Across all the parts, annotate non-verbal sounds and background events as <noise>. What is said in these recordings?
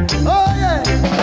Oh yeah.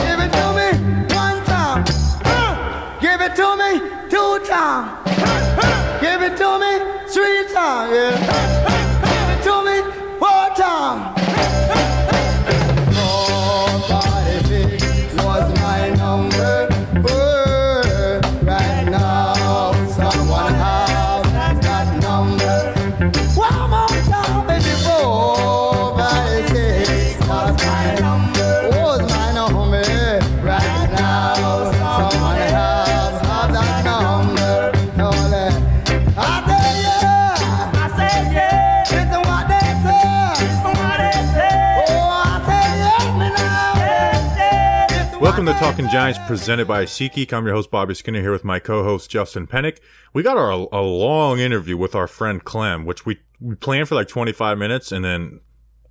Welcome to Talking Giants, presented by SeatGeek. I'm your host, Bobby Skinner, here with my co-host, Justin Penik. We got our, a long interview with our friend Clem, which we, we planned for like 25 minutes, and then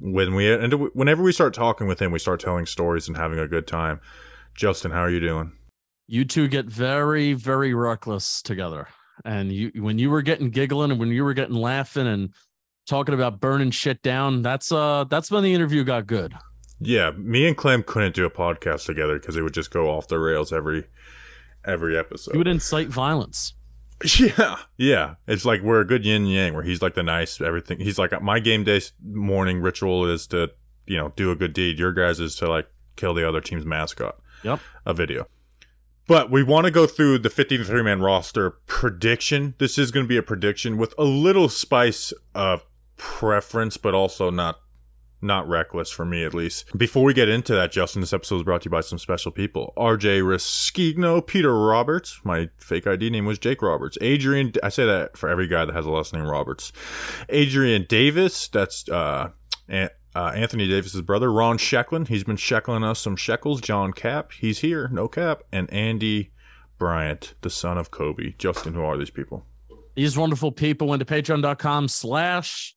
when we and whenever we start talking with him, we start telling stories and having a good time. Justin, how are you doing? you two get very very reckless together and you when you were getting giggling and when you were getting laughing and talking about burning shit down that's uh that's when the interview got good Yeah, me and Clem couldn't do a podcast together because it would just go off the rails every every episode. you would incite violence <laughs> Yeah, yeah. It's like we're a good yin yang. Where he's like the nice everything. He's like my game day morning ritual is to you know do a good deed. Your guys is to like kill the other team's mascot. Yep. A video. But we want to go through the 53 man roster prediction. This is going to be a prediction with a little spice of preference, but also not not reckless for me at least. Before we get into that, Justin, this episode is brought to you by some special people. RJ Riskigno, Peter Roberts, my fake ID name was Jake Roberts. Adrian, I say that for every guy that has a last name Roberts. Adrian Davis, that's uh, uh, Anthony Davis's brother. Ron Shecklin, he's been sheckling us some shekels. John Cap, he's here, no cap. And Andy Bryant, the son of Kobe. Justin, who are these people? these wonderful people went to patreon.com slash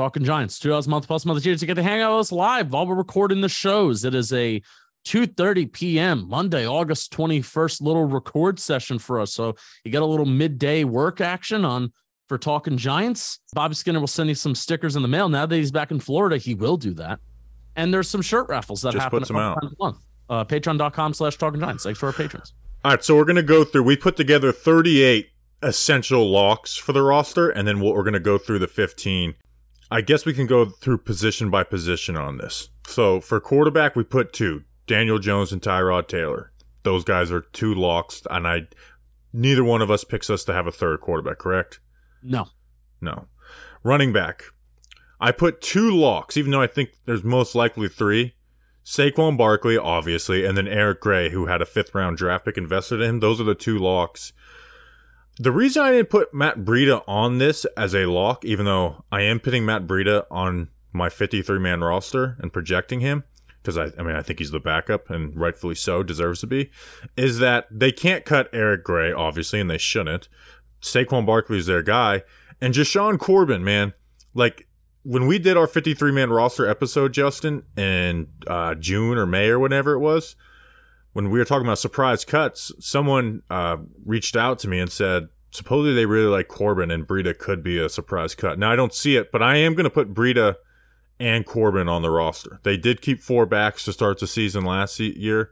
talking giants. Two dollars a month plus monthly tiers to get to hang out with us live while we're recording the shows. It is a 2.30 p.m monday august 21st little record session for us. So you get a little midday work action on for talking giants. Bobby skinner will send you some stickers in the mail. Now that he's back in florida he will do that. And there's some shirt raffles that Just happen put a out. times a month. Uh, patreon.com slash talking giants. Thanks to our patrons. All right, so we're going to go through. We put together 38 essential locks for the roster, and then we'll, we're going to go through the 15. I guess we can go through position by position on this. So for quarterback, we put two Daniel Jones and Tyrod Taylor. Those guys are two locks, and I neither one of us picks us to have a third quarterback, correct? no No. Running back. I put two locks, even though I think there's most likely three. Saquon Barkley, obviously, and then Eric Gray, who had a fifth round draft pick invested in him. Those are the two locks. The reason I didn't put Matt Breida on this as a lock, even though I am putting Matt Breida on my 53 man roster and projecting him, because I, I mean, I think he's the backup and rightfully so, deserves to be, is that they can't cut Eric Gray, obviously, and they shouldn't. Saquon Barkley is their guy. And Jashaun Corbin, man, like when we did our 53 man roster episode, Justin, in uh, June or May or whenever it was, when we were talking about surprise cuts, someone uh, reached out to me and said, supposedly they really like Corbin and Breida could be a surprise cut. Now, I don't see it, but I am going to put Breida and Corbin on the roster. They did keep four backs to start the season last year.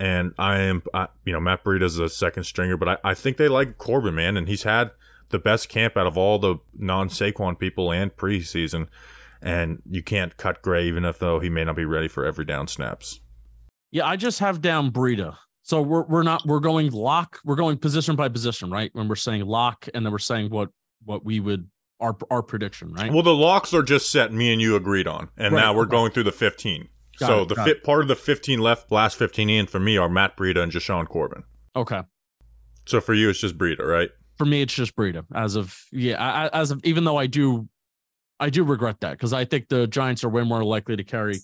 And I am, I, you know, Matt Breida's a second stringer, but I, I think they like Corbin, man. And he's had the best camp out of all the non Saquon people and preseason. And you can't cut Gray, even if though he may not be ready for every down snaps. Yeah, I just have down Breida. So we're we're not we're going lock, we're going position by position, right? When we're saying lock, and then we're saying what what we would our our prediction, right? Well, the locks are just set. Me and you agreed on, and Right, now we're going through the fifteen. Got so it, the fit part of the fifteen left, last fifteen in for me are Matt Breida and Jashaun Corbin. okay. So for you, it's just Breida, right? For me, it's just Breida. As of yeah, I- as of even though I do, I do regret that because I think the Giants are way more likely to carry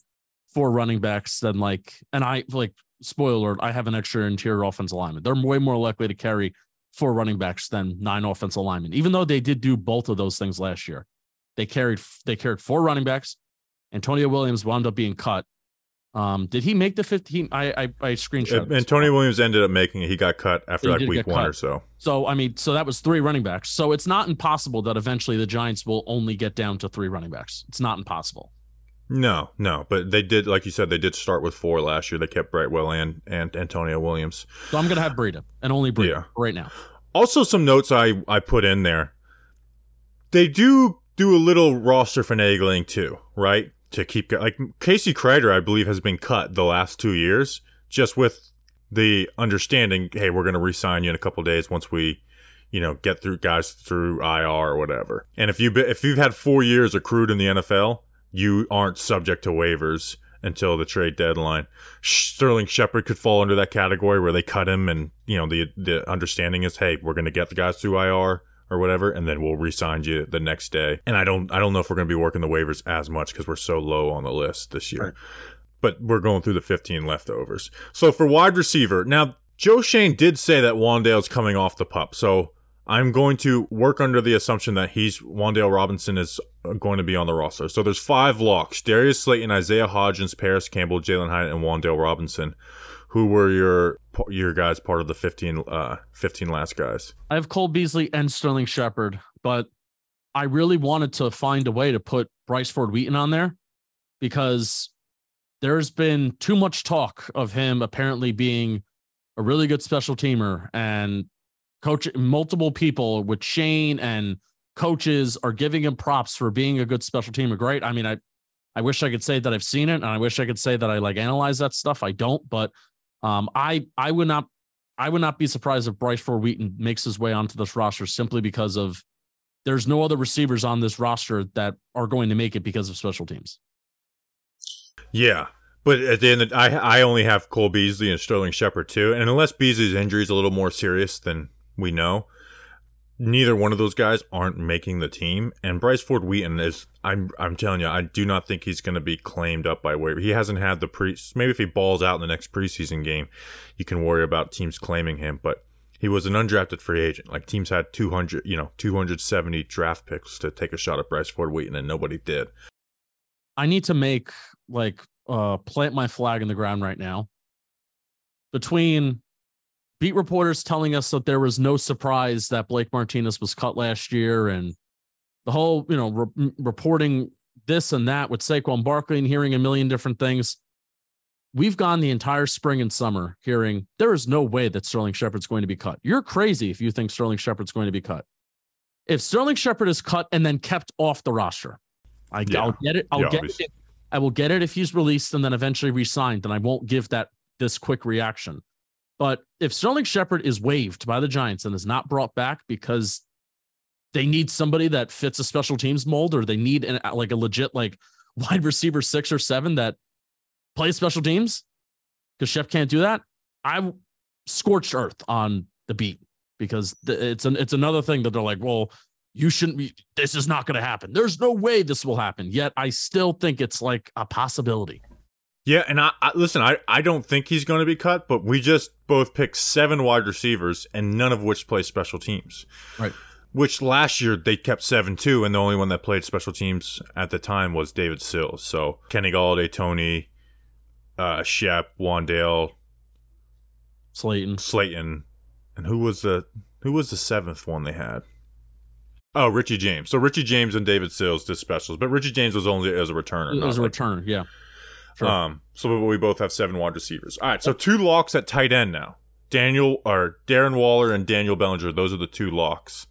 four running backs than like, and I like spoiler alert, I have an extra interior offensive lineman. They're way more likely to carry four running backs than nine offensive linemen, even though they did do both of those things last year. They carried they carried four running backs. Antonio Williams wound up being cut. Um, did he make the 15? I I, I screenshot. Antonio Williams ended up making it. He got cut after He like week one cut. or so. So I mean, so that was three running backs. So it's not impossible that eventually the Giants will only get down to three running backs. It's not impossible. No, no, but they did, like you said, they did start with four last year. They kept Brightwell and and Antonio Williams. So I'm gonna have Breida and only Breida Yeah. right now. Also, some notes I I put in there. They do do a little roster finagling too, right? To keep like Casey Kreiter, I believe, has been cut the last two years, just with the understanding, hey, we're going to re-sign you in a couple days once we, you know, get through guys through IR or whatever. And if you if you've had four years accrued in the NFL, you aren't subject to waivers until the trade deadline. Sterling Shepard could fall under that category where they cut him, and you know the the understanding is, hey, we're going to get the guys through IR or whatever, and then we'll re-sign you the next day. And I don't I don't know if we're going to be working the waivers as much because we're so low on the list this year. Right. But we're going through the 15 leftovers. So for wide receiver, now Joe Schoen did say that Wan'Dale's coming off the pup, so. I'm going to work under the assumption that he's Wan'Dale Robinson is going to be on the roster. So there's five locks: Darius Slayton, Isaiah Hodgins, Parris Campbell, Jalin Hyatt, and Wan'Dale Robinson. Who were your your guys part of the 15 uh 15 last guys? I have Cole Beasley and Sterling Shepard, but I really wanted to find a way to put Bryce Ford Wheaton on there because there's been too much talk of him apparently being a really good special teamer and coach multiple people with Schoen and coaches are giving him props for being a good special teamer. Great. I mean, I I wish I could say that I've seen it and I wish I could say that I like analyze that stuff. I don't, but um I I would not I would not be surprised if Bryce Ford Wheaton makes his way onto this roster simply because of there's no other receivers on this roster that are going to make it because of special teams. Yeah. But at the end, I I only have Cole Beasley and Sterling Shepard too, and unless Beasley's injury is a little more serious than we know, neither one of those guys aren't making the team. And Bryce Ford Wheaton is, I'm I'm telling you, I do not think he's going to be claimed up by waiver. He hasn't had the pre. Maybe if he balls out in the next preseason game, you can worry about teams claiming him. But he was an undrafted free agent. Like teams had 200, you know, 270 draft picks to take a shot at Bryce Ford Wheaton, and nobody did. I need to make like uh plant my flag in the ground right now. Between beat reporters telling us that there was no surprise that Blake Martinez was cut last year and the whole, you know, re- reporting this and that with Saquon Barkley and hearing a million different things. We've gone the entire spring and summer hearing there is no way that Sterling Shepard's going to be cut. You're crazy if you think Sterling Shepard's going to be cut. If Sterling Shepard is cut and then kept off the roster, I, Yeah. I'll get it. I'll Yeah, get obviously. it. I will get it if he's released and then eventually re-signed, and I won't give that this quick reaction. But if Sterling Shepard is waived by the Giants and is not brought back because they need somebody that fits a special teams mold, or they need an, like a legit like <laughs> wide receiver six or seven that plays special teams, because Shep can't do that, I scorched earth on the beat because it's an it's another thing that they're like, well, you shouldn't be. This is not going to happen. There's no way this will happen. Yet I still think it's like a possibility. Yeah, and I, I listen. I, I don't think he's going to be cut, but we just both picked seven wide receivers, and none of which play special teams. Right. Which last year they kept seven too, and the only one that played special teams at the time was David Sills. So Kenny Golladay, Tony, uh, Shep, Wan'Dale, Slayton. Slayton, and who was the who was the seventh one they had? Oh, Richie James. So Richie James and David Sills did specials, but Richie James was only as a returner. It was a like- return. Yeah. Sure. Um, so we both have seven wide receivers. All right, so two locks at tight end now. Daniel or Darren Waller and Daniel Bellinger. Those are the two locks.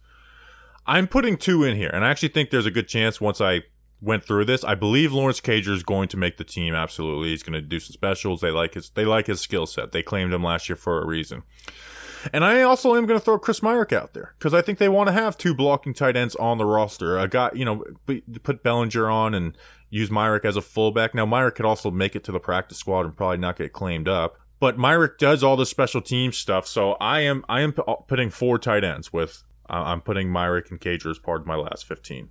I'm putting two in here, and I actually think there's a good chance once I went through this. I believe Lawrence Cager is going to make the team. Absolutely, he's going to do some specials. They like his they like his skill set. They claimed him last year for a reason. And I also am going to throw Chris Myarick out there because I think they want to have two blocking tight ends on the roster. I got you know, put Bellinger on and use Myarick as a fullback. Now, Myarick could also make it to the practice squad and probably not get claimed up. But Myarick does all the special team stuff, so I am I am p- putting four tight ends with uh, I'm putting Myarick and Cager as part of my last fifteen.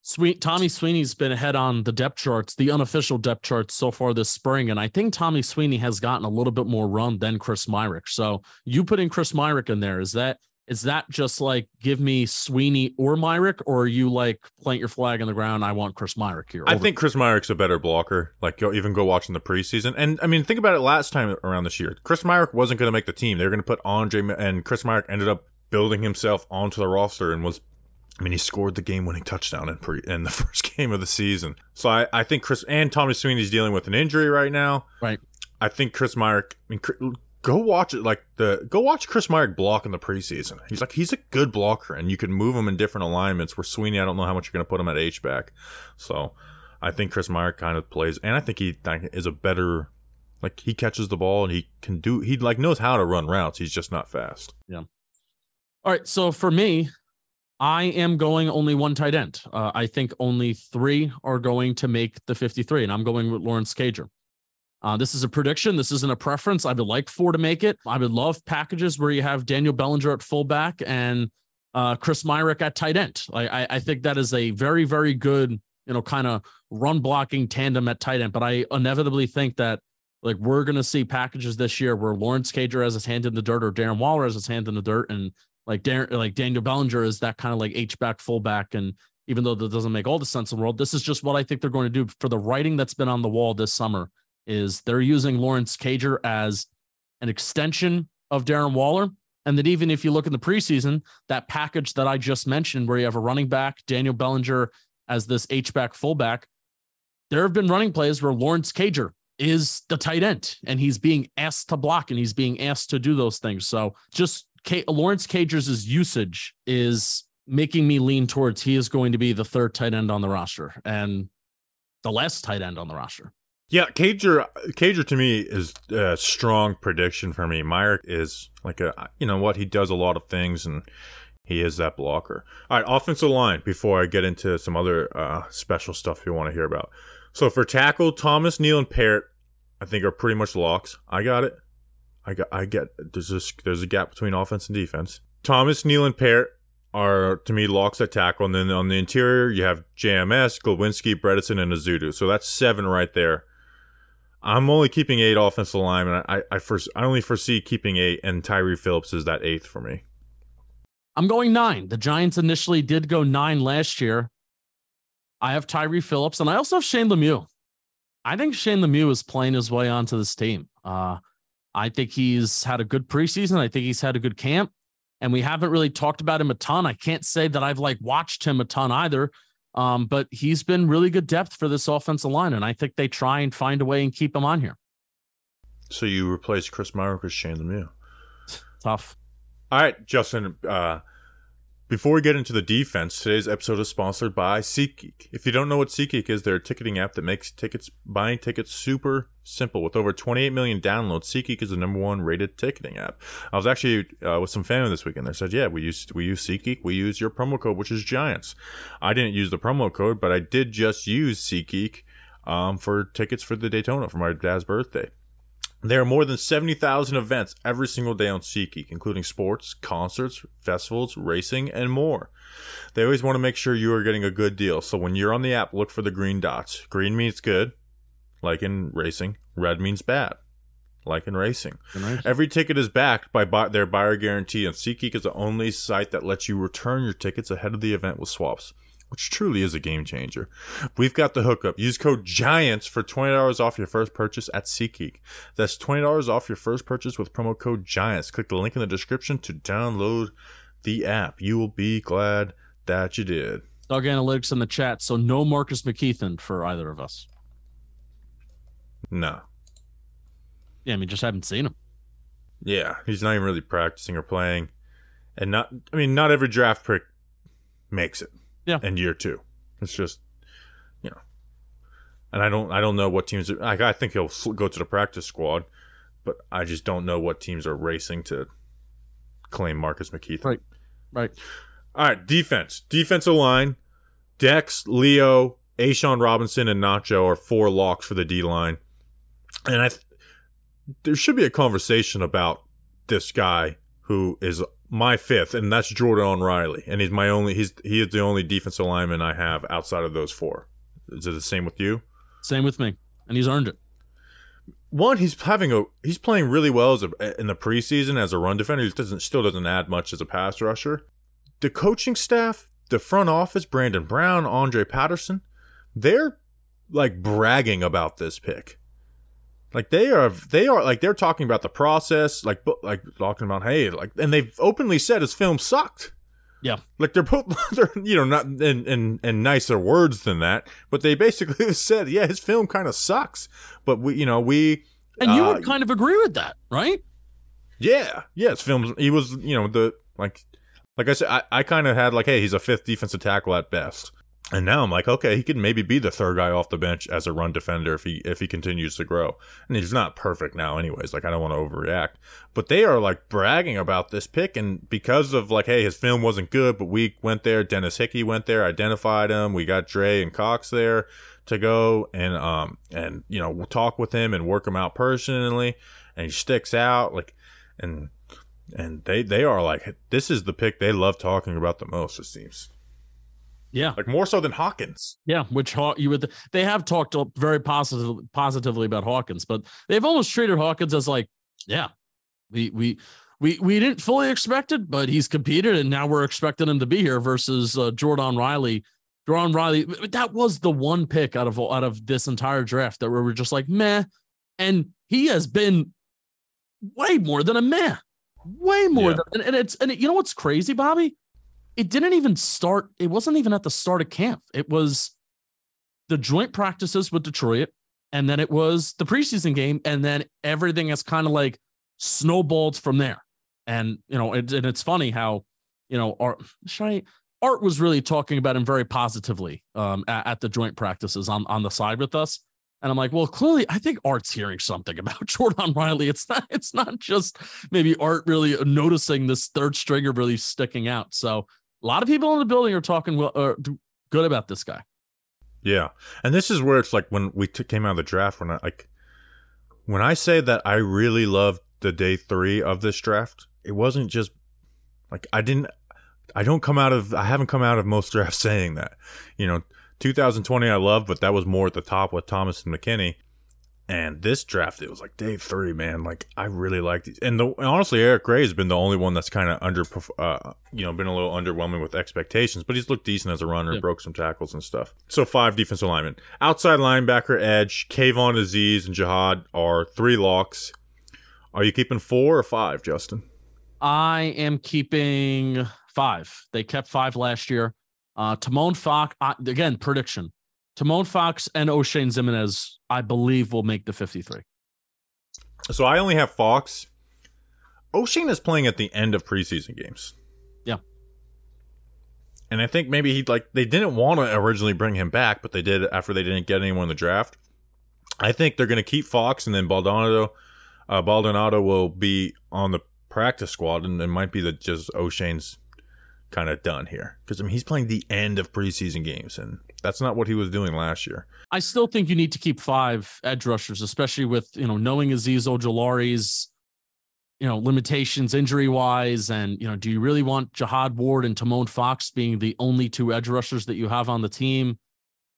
Sweet Tommy Sweeney's been ahead on the depth charts, the unofficial depth charts so far this spring, and I think Tommy Sweeney has gotten a little bit more run than Chris Myarick. So you putting Chris Myarick in there is that is that just like give me Sweeney or Myarick, or are you like plant your flag in the ground? I want Chris Myarick here. I think Chris Myarick's a better blocker. Like you'll even go watching the preseason, and I mean think about it. Last time around this year, Chris Myarick wasn't going to make the team. They were going to put Andre, and Chris Myarick ended up building himself onto the roster and was I mean, he scored the game-winning touchdown in, pre- in the <laughs> first game of the season. So I, I think Chris and Tommy Sweeney's dealing with an injury right now. Right. I think Chris Myarick. I mean, go watch it. Like the go watch Chris Myarick block in the preseason. He's like he's a good blocker, and you can move him in different alignments. Where Sweeney, I don't know how much you're going to put him at H back. So I think Chris Myarick kind of plays, and I think he is a better. Like he catches the ball and he can do. He like knows how to run routes. He's just not fast. Yeah. All right. So for me, I am going only one tight end. Uh, I think only three are going to make the 53, and I'm going with Lawrence Cager. Uh, this is a prediction. This isn't a preference. I would like four to make it. I would love packages where you have Daniel Bellinger at fullback and uh, Chris Myarick at tight end. I, I, I think that is a very, very good, you know, kind of run blocking tandem at tight end. But I inevitably think that like we're going to see packages this year where Lawrence Cager has his hand in the dirt or Darren Waller has his hand in the dirt and like Darren, like Daniel Bellinger is that kind of like H back fullback. And even though that doesn't make all the sense in the world, this is just what I think they're going to do for the writing that's been on the wall this summer is they're using Lawrence Cager as an extension of Darren Waller. And that even if you look in the preseason, that package that I just mentioned, where you have a running back, Daniel Bellinger as this H back fullback, there have been running plays where Lawrence Cager is the tight end and he's being asked to block and he's being asked to do those things. So just K- Lawrence Cager's usage is making me lean towards he is going to be the third tight end on the roster and the last tight end on the roster. Yeah, Cager. Cager to me is a strong prediction for me. Meyer is like a you know what he does a lot of things and he is that blocker. All right, offensive line. Before I get into some other uh, special stuff you want to hear about. So for tackle, Thomas, Neal, and Parrott, I think are pretty much locks. I got it. I got. I get. There's this. There's a gap between offense and defense. Thomas, Neal, and Parrott are to me locks at tackle, and then on the interior you have JMS, Glowinski, Bredeson, and Ezeudu. So that's seven right there. I'm only keeping eight offensive linemen. I I first I only foresee keeping eight, and Tyre Phillips is that eighth for me. I'm going nine. The Giants initially did go nine last year. I have Tyre Phillips, and I also have Shane Lemieux. I think Shane Lemieux is playing his way onto this team. Uh, I think he's had a good preseason. I think he's had a good camp, and we haven't really talked about him a ton. I can't say that I've like watched him a ton either, um, but he's been really good depth for this offensive line, and I think they try and find a way and keep him on here. So you replace Chris Myarick with Shane Lemieux. Tough. All right, Justin. Uh, before we get into the defense, today's episode is sponsored by SeatGeek. If you don't know what SeatGeek is, they're a ticketing app that makes tickets buying tickets super simple. With over 28 million downloads, SeatGeek is the number one rated ticketing app. I was actually uh, with some family this weekend. They said, "Yeah, we use we use SeatGeek. We use your promo code, which is Giants." I didn't use the promo code, but I did just use SeatGeek um, for tickets for the Daytona for my dad's birthday. There are more than 70,000 events every single day on SeatGeek, including sports, concerts, festivals, racing, and more. They always want to make sure you are getting a good deal, so when you're on the app, look for the green dots. Green means good, like in racing. Red means bad, like in racing. Every ticket is backed by buy- their buyer guarantee, and SeatGeek is the only site that lets you return your tickets ahead of the event with swaps which truly is a game changer. We've got the hookup. Use code GIANTS for $20 off your first purchase at SeatGeek. That's $20 off your first purchase with promo code GIANTS. Click the link in the description to download the app. You will be glad that you did. Dog Analytics in the chat. So no Marcus McKethan for either of us. No. Yeah, I mean, just haven't seen him. Yeah, he's not even really practicing or playing. And not, I mean, not every draft pick makes it. Yeah. In year two. It's just, you know. And I don't, I don't know what teams, are, like, I think he'll go to the practice squad, but I just don't know what teams are racing to claim Marcus McKeith. Right. Right. All right, defense. Defensive line. Dex, Leo, A'Shawn Robinson, and Nacho are four locks for the D line. And I, th- there should be a conversation about this guy who is my fifth, and that's Jordan Riley, and he's my only. He's he is the only defensive lineman I have outside of those four. Is it the same with you? Same with me, and he's earned it. One, he's having a he's playing really well as a, in the preseason as a run defender. He doesn't still doesn't add much as a pass rusher. The coaching staff, the front office, Brandon Brown, Andre Patterson, they're like bragging about this pick. Like they are, they are like they're talking about the process, like like talking about hey, like, and they've openly said his film sucked. Yeah. Like they're both <laughs> they're you know not in in, in nicer words than that, but they basically <laughs> said, yeah, his film kind of sucks, but we you know we And you uh, would kind of agree with that, right? yeah yeah his films he was you know the like like I said I, I kind of had like hey he's a fifth defensive tackle at best. And now I'm like, okay, he could maybe be the third guy off the bench as a run defender if he if he continues to grow. And he's not perfect now, anyways. Like I don't want to overreact, but they are like bragging about this pick, and because of like, hey, his film wasn't good, but we went there. Dennis Hickey went there, identified him. We got Dre and Cox there to go and um and you know talk with him and work him out personally, and he sticks out like and and they they are like this is the pick they love talking about the most. It seems Yeah. like more so than Hawkins. Yeah, which Haw- you would they have talked very positive positively about Hawkins, but they've almost treated Hawkins as like, yeah, we we we we didn't fully expect it, but he's competed, and now we're expecting him to be here versus uh, Jordan Riley. Jordan Riley, that was the one pick out of out of this entire draft that we were just like meh, and he has been way more than a meh, way more Yeah. than, and, and it's and it, you know what's crazy, Bobby? It didn't even start it wasn't even at the start of camp it was the joint practices with detroit and then it was the preseason game and then everything has kind of like snowballed from there and you know it, and it's funny how you know art I, art was really talking about him very positively um at, at the joint practices on on the side with us and I'm like, well, clearly, I think Art's hearing something about <laughs> Jordan Riley. It's not, it's not just maybe Art really noticing this third stringer really sticking out. So a lot of people in the building are talking well, uh, good about this guy. Yeah, and this is where it's like when we t- came out of the draft. When I like, when I say that I really loved the day three of this draft, it wasn't just like I didn't. I don't come out of. I haven't come out of most <laughs> drafts saying that. You know, 2020 I loved, but that was more at the top with Thomas and McKinney. And this draft, it was like day three, man. Like I really liked these. And, the, and honestly, Eric Gray has been the only one that's kind of under, uh, you know, been a little underwhelming with expectations. But he's looked decent as a runner, Yeah. broke some tackles and stuff. So five defensive linemen, outside linebacker, edge, Kayvon Azeez and Jihad are three locks. Are you keeping four or five, Justin? I am keeping five. They kept five last year. Uh, Tomon Fox, again, prediction. Tomon Fox and Oshane Ximines, I believe, will make the 53. So I only have Fox. Oshane is playing at the end of preseason games. Yeah. And I think maybe he like they didn't want to originally bring him back, but they did after they didn't get anyone in the draft. I think they're going to keep Fox, and then Baldonado, uh, Baldonado will be on the practice squad, and it might be that just Oshane's kind of done here because I mean he's playing the end of preseason games, and that's not what he was doing last year. I still think you need to keep five edge rushers, especially with you know knowing Azeez Ojulari's you know limitations injury wise, and you know do you really want Jihad Ward and Tomon Fox being the only two edge rushers that you have on the team?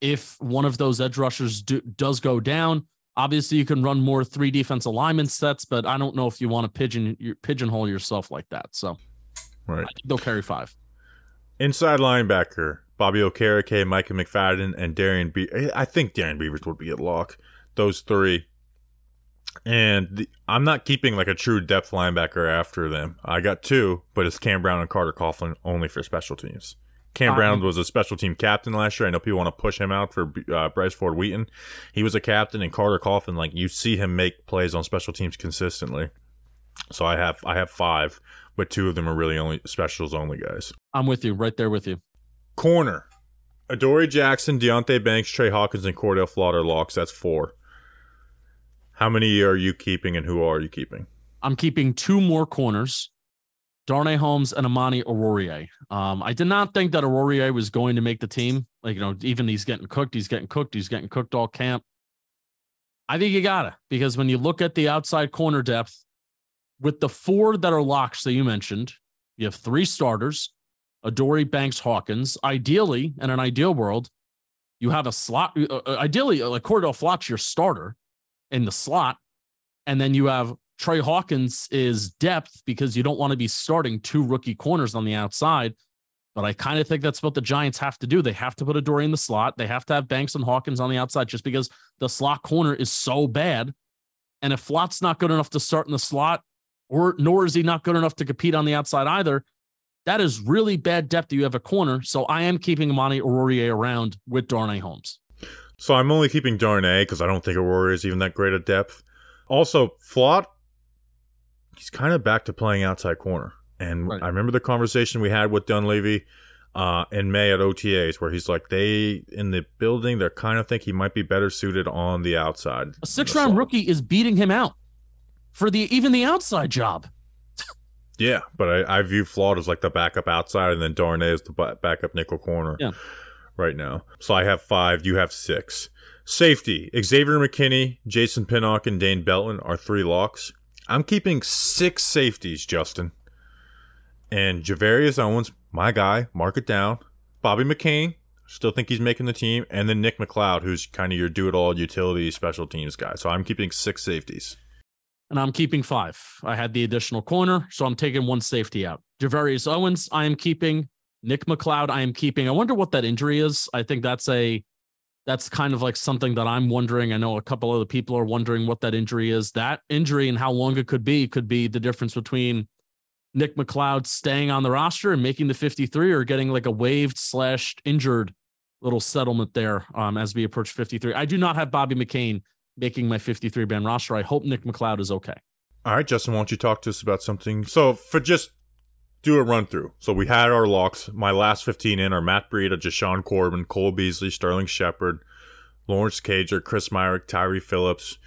If one of those edge rushers do, does go down, obviously you can run more three defense alignment sets, but I don't know if you want to pigeon pigeonhole yourself like that. So Right. They'll carry five. Inside linebacker, Bobby Okereke, Micah McFadden, and Darrian Be- I think Darrian Beavers would be at lock. Those three. And the, I'm not keeping like a true depth linebacker after them. I got two, but it's Cam Brown and Carter Coughlin only for special teams. Cam Brown was a special team captain last year. I know people want to push him out for uh, Bryce Ford Wheaton. He was a captain, and Carter Coughlin, like you see him make plays on special teams consistently. So I have I have five, but two of them are really only specials only guys. I'm with you, right there with you. Corner. Adoree Jackson, Deonte Banks, Tre Hawkins, and Cordale Flott locks. That's four. How many are you keeping and who are you keeping? I'm keeping two more corners, Darnay Holmes and Amani Oruwariye. Um, I did not think that Oruwariye was going to make the team. Like, you know, even he's getting cooked, he's getting cooked, he's getting cooked all camp. I think you gotta, because when you look at the outside corner depth, with the four that are locks that you mentioned, you have three starters, Adoree Banks Hawkins. Ideally, in an ideal world, you have a slot. Uh, uh, ideally, like Cordale Flott's your starter in the slot, and then you have Tre Hawkins is depth because you don't want to be starting two rookie corners on the outside. But I kind of think that's what the Giants have to do. They have to put Adoree in the slot. They have to have Banks and Hawkins on the outside just because the slot corner is so bad. And if Flott's not good enough to start in the slot, or nor is he not good enough to compete on the outside either, That is really bad depth that you have a corner. So I am keeping Amani Oruwariye around with Darnay Holmes. So I'm only keeping Darnay because I don't think Aurora is even that great at depth. Also, Flott, he's kind of back to playing outside corner. And Right. I remember the conversation we had with Dunleavy uh, in May at OTAs where he's like, they, in the building, they kind of think he might be better suited on the outside. A six round rookie is beating him out for the even the outside job. Yeah, but I, I view Flott as like the backup outside, and then Darnay is the backup nickel corner. Yeah. Right now, so I have five. You have six. Safety: Xavier McKinney, Jason Pinnock, and Dane Belton are three locks. I'm keeping six safeties, Justin. And Gervarrius Owens, my guy, mark it down. Bobby McCain, still think he's making the team, and then Nick McCloud, who's kind of your do-it-all utility special teams guy. So I'm keeping six safeties. And I'm keeping five. I had the additional corner, so I'm taking one safety out. Gervarrius Owens, I am keeping. Nick McCloud, I am keeping. I wonder what that injury is. I think that's a that's kind of like something that I'm wondering. I know a couple other people are wondering what that injury is. That injury and how long it could be could be the difference between Nick McCloud staying on the roster and making the 53 or getting like a waived slash injured little settlement there um, as we approach 53. I do not have Bobby McCain making my 53 man roster. I hope Nick McCloud is okay. All right, Justin, why don't you talk to us about something? So, for just do a run through. So, we had our locks. My last 15 in are Matt Breida, Jashaun Corbin, Cole Beasley, Sterling Shepard, Lawrence Cager, Chris Myarick, Tyre Phillips,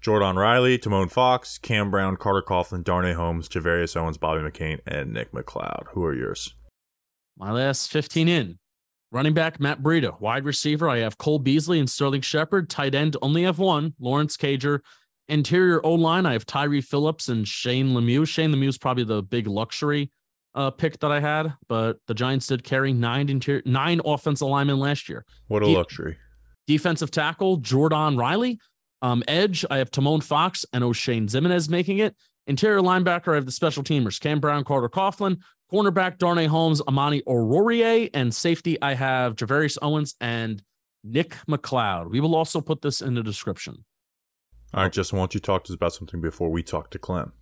Jordan Riley, Tomon Fox, Cam Brown, Carter Coughlin, Darnay Holmes, Gervarrius Owens, Bobby McCain, and Nick McCloud. Who are yours? My last 15 in. Running back, Matt Breida. Wide receiver, I have Cole Beasley and Sterling Shepard. Tight end, only have one, Lawrence Cager. Interior O line, I have Tyre Phillips and Shane Lemieux. Shane Lemieux is probably the big luxury uh, pick that I had, but the Giants did carry nine interior, nine offensive linemen last year. What a He- luxury. Defensive tackle, Jordan Riley. Um, edge, I have Tomon Fox and Oshane Ximines making it. Interior linebacker, I have the special teamers, Cam Brown, Carter Coughlin. Cornerback, Darnay Holmes, Amani Oruwariye. And safety, I have Gervarrius Owens and Nick McCloud. We will also put this in the description. All right, Justin, why don't you talk to us about something before we talk to Clem?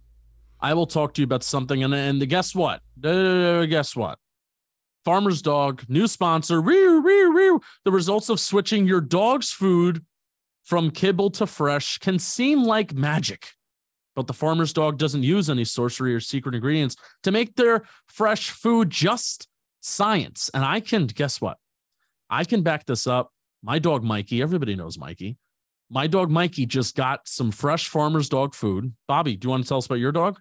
I will talk to you about something. And, and guess what? Uh, guess what? Farmer's Dog, new sponsor. Rear, rear, rear. The results of switching your dog's food from kibble to fresh can seem like magic, but the farmer's dog doesn't use any sorcery or secret ingredients to make their fresh food just science. And I can, guess what? I can back this up. My dog, Mikey, everybody knows Mikey. My dog, Mikey, just got some fresh farmer's dog food. Bobby, do you want to tell us about your dog?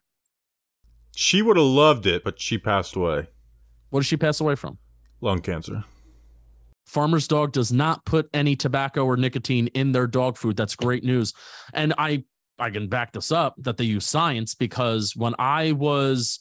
She would have loved it, but she passed away. What did she pass away from? Lung cancer. Farmer's Dog does not put any tobacco or nicotine in their dog food. That's great news. And I I can back this up that they use science because when I was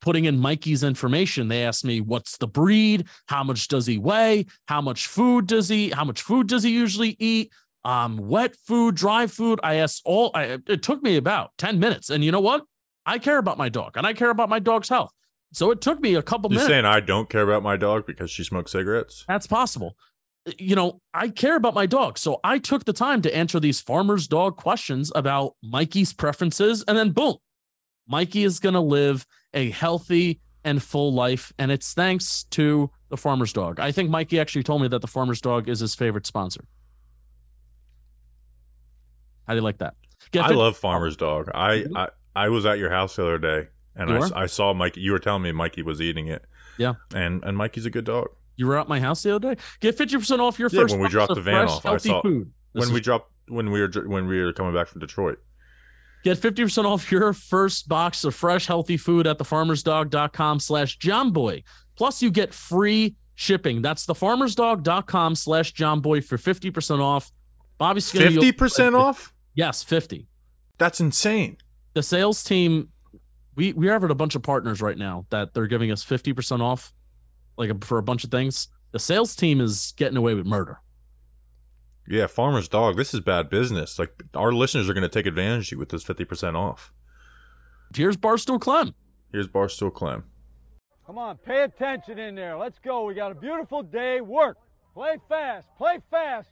putting in Mikey's information, they asked me what's the breed, how much does he weigh, how much food does he, how much food does he usually eat, um, wet food, dry food. I asked all. I, it took me about ten minutes, and you know what? I care about my dog, and I care about my dog's health. So it took me a couple You minutes. saying I don't care about my dog because she smokes cigarettes? That's possible. You know, I care about my dog. So I took the time to answer these farmer's dog questions about Mikey's preferences. And then, boom, Mikey is going to live a healthy and full life. And it's thanks to the farmer's dog. I think Mikey actually told me that the farmer's dog is his favorite sponsor. How do you like that? Get I fit- love Farmer's Dog. I, Mhm. I I was at your house the other day, and I, I saw Mikey. You were telling me Mikey was eating it. Yeah. and and Mikey's a good dog. You were at my house the other day. Get 50% off your Yeah, first when we box dropped of the van fresh, off, I saw- food. This when is we dropped when we were when we were coming back from Detroit. Get 50% off your first box of fresh, healthy food at thefarmersdog.com slash jomboy. Plus, you get free shipping. That's thefarmersdog.com slash jomboy for 50% off. Bobby's gonna- Fifty percent off. Yes, 50. That's insane. The sales team, we, we have a bunch of partners right now that they're giving us 50% off, like for a bunch of things. The sales team is getting away with murder. Yeah, Farmer's Dog. This is bad business. Like our listeners are going to take advantage of you with this fifty percent off. Here's Barstool Clem. Here's Barstool Clem. Come on, pay attention in there. Let's go. We got a beautiful day. Work. Play fast. Play fast.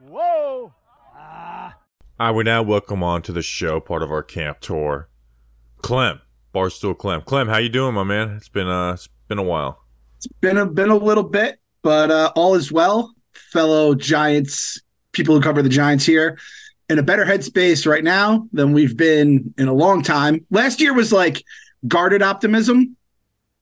Whoa. Ah. I would now welcome on to the show, part of our camp tour, Clem. Barstool Clem. Clem, how you doing, my man? It's been uh, it's been a while. It's been a been a little bit, but uh, all is well. Fellow Giants, people who cover the Giants here, in a better headspace right now than we've been in a long time. Last year was like guarded optimism.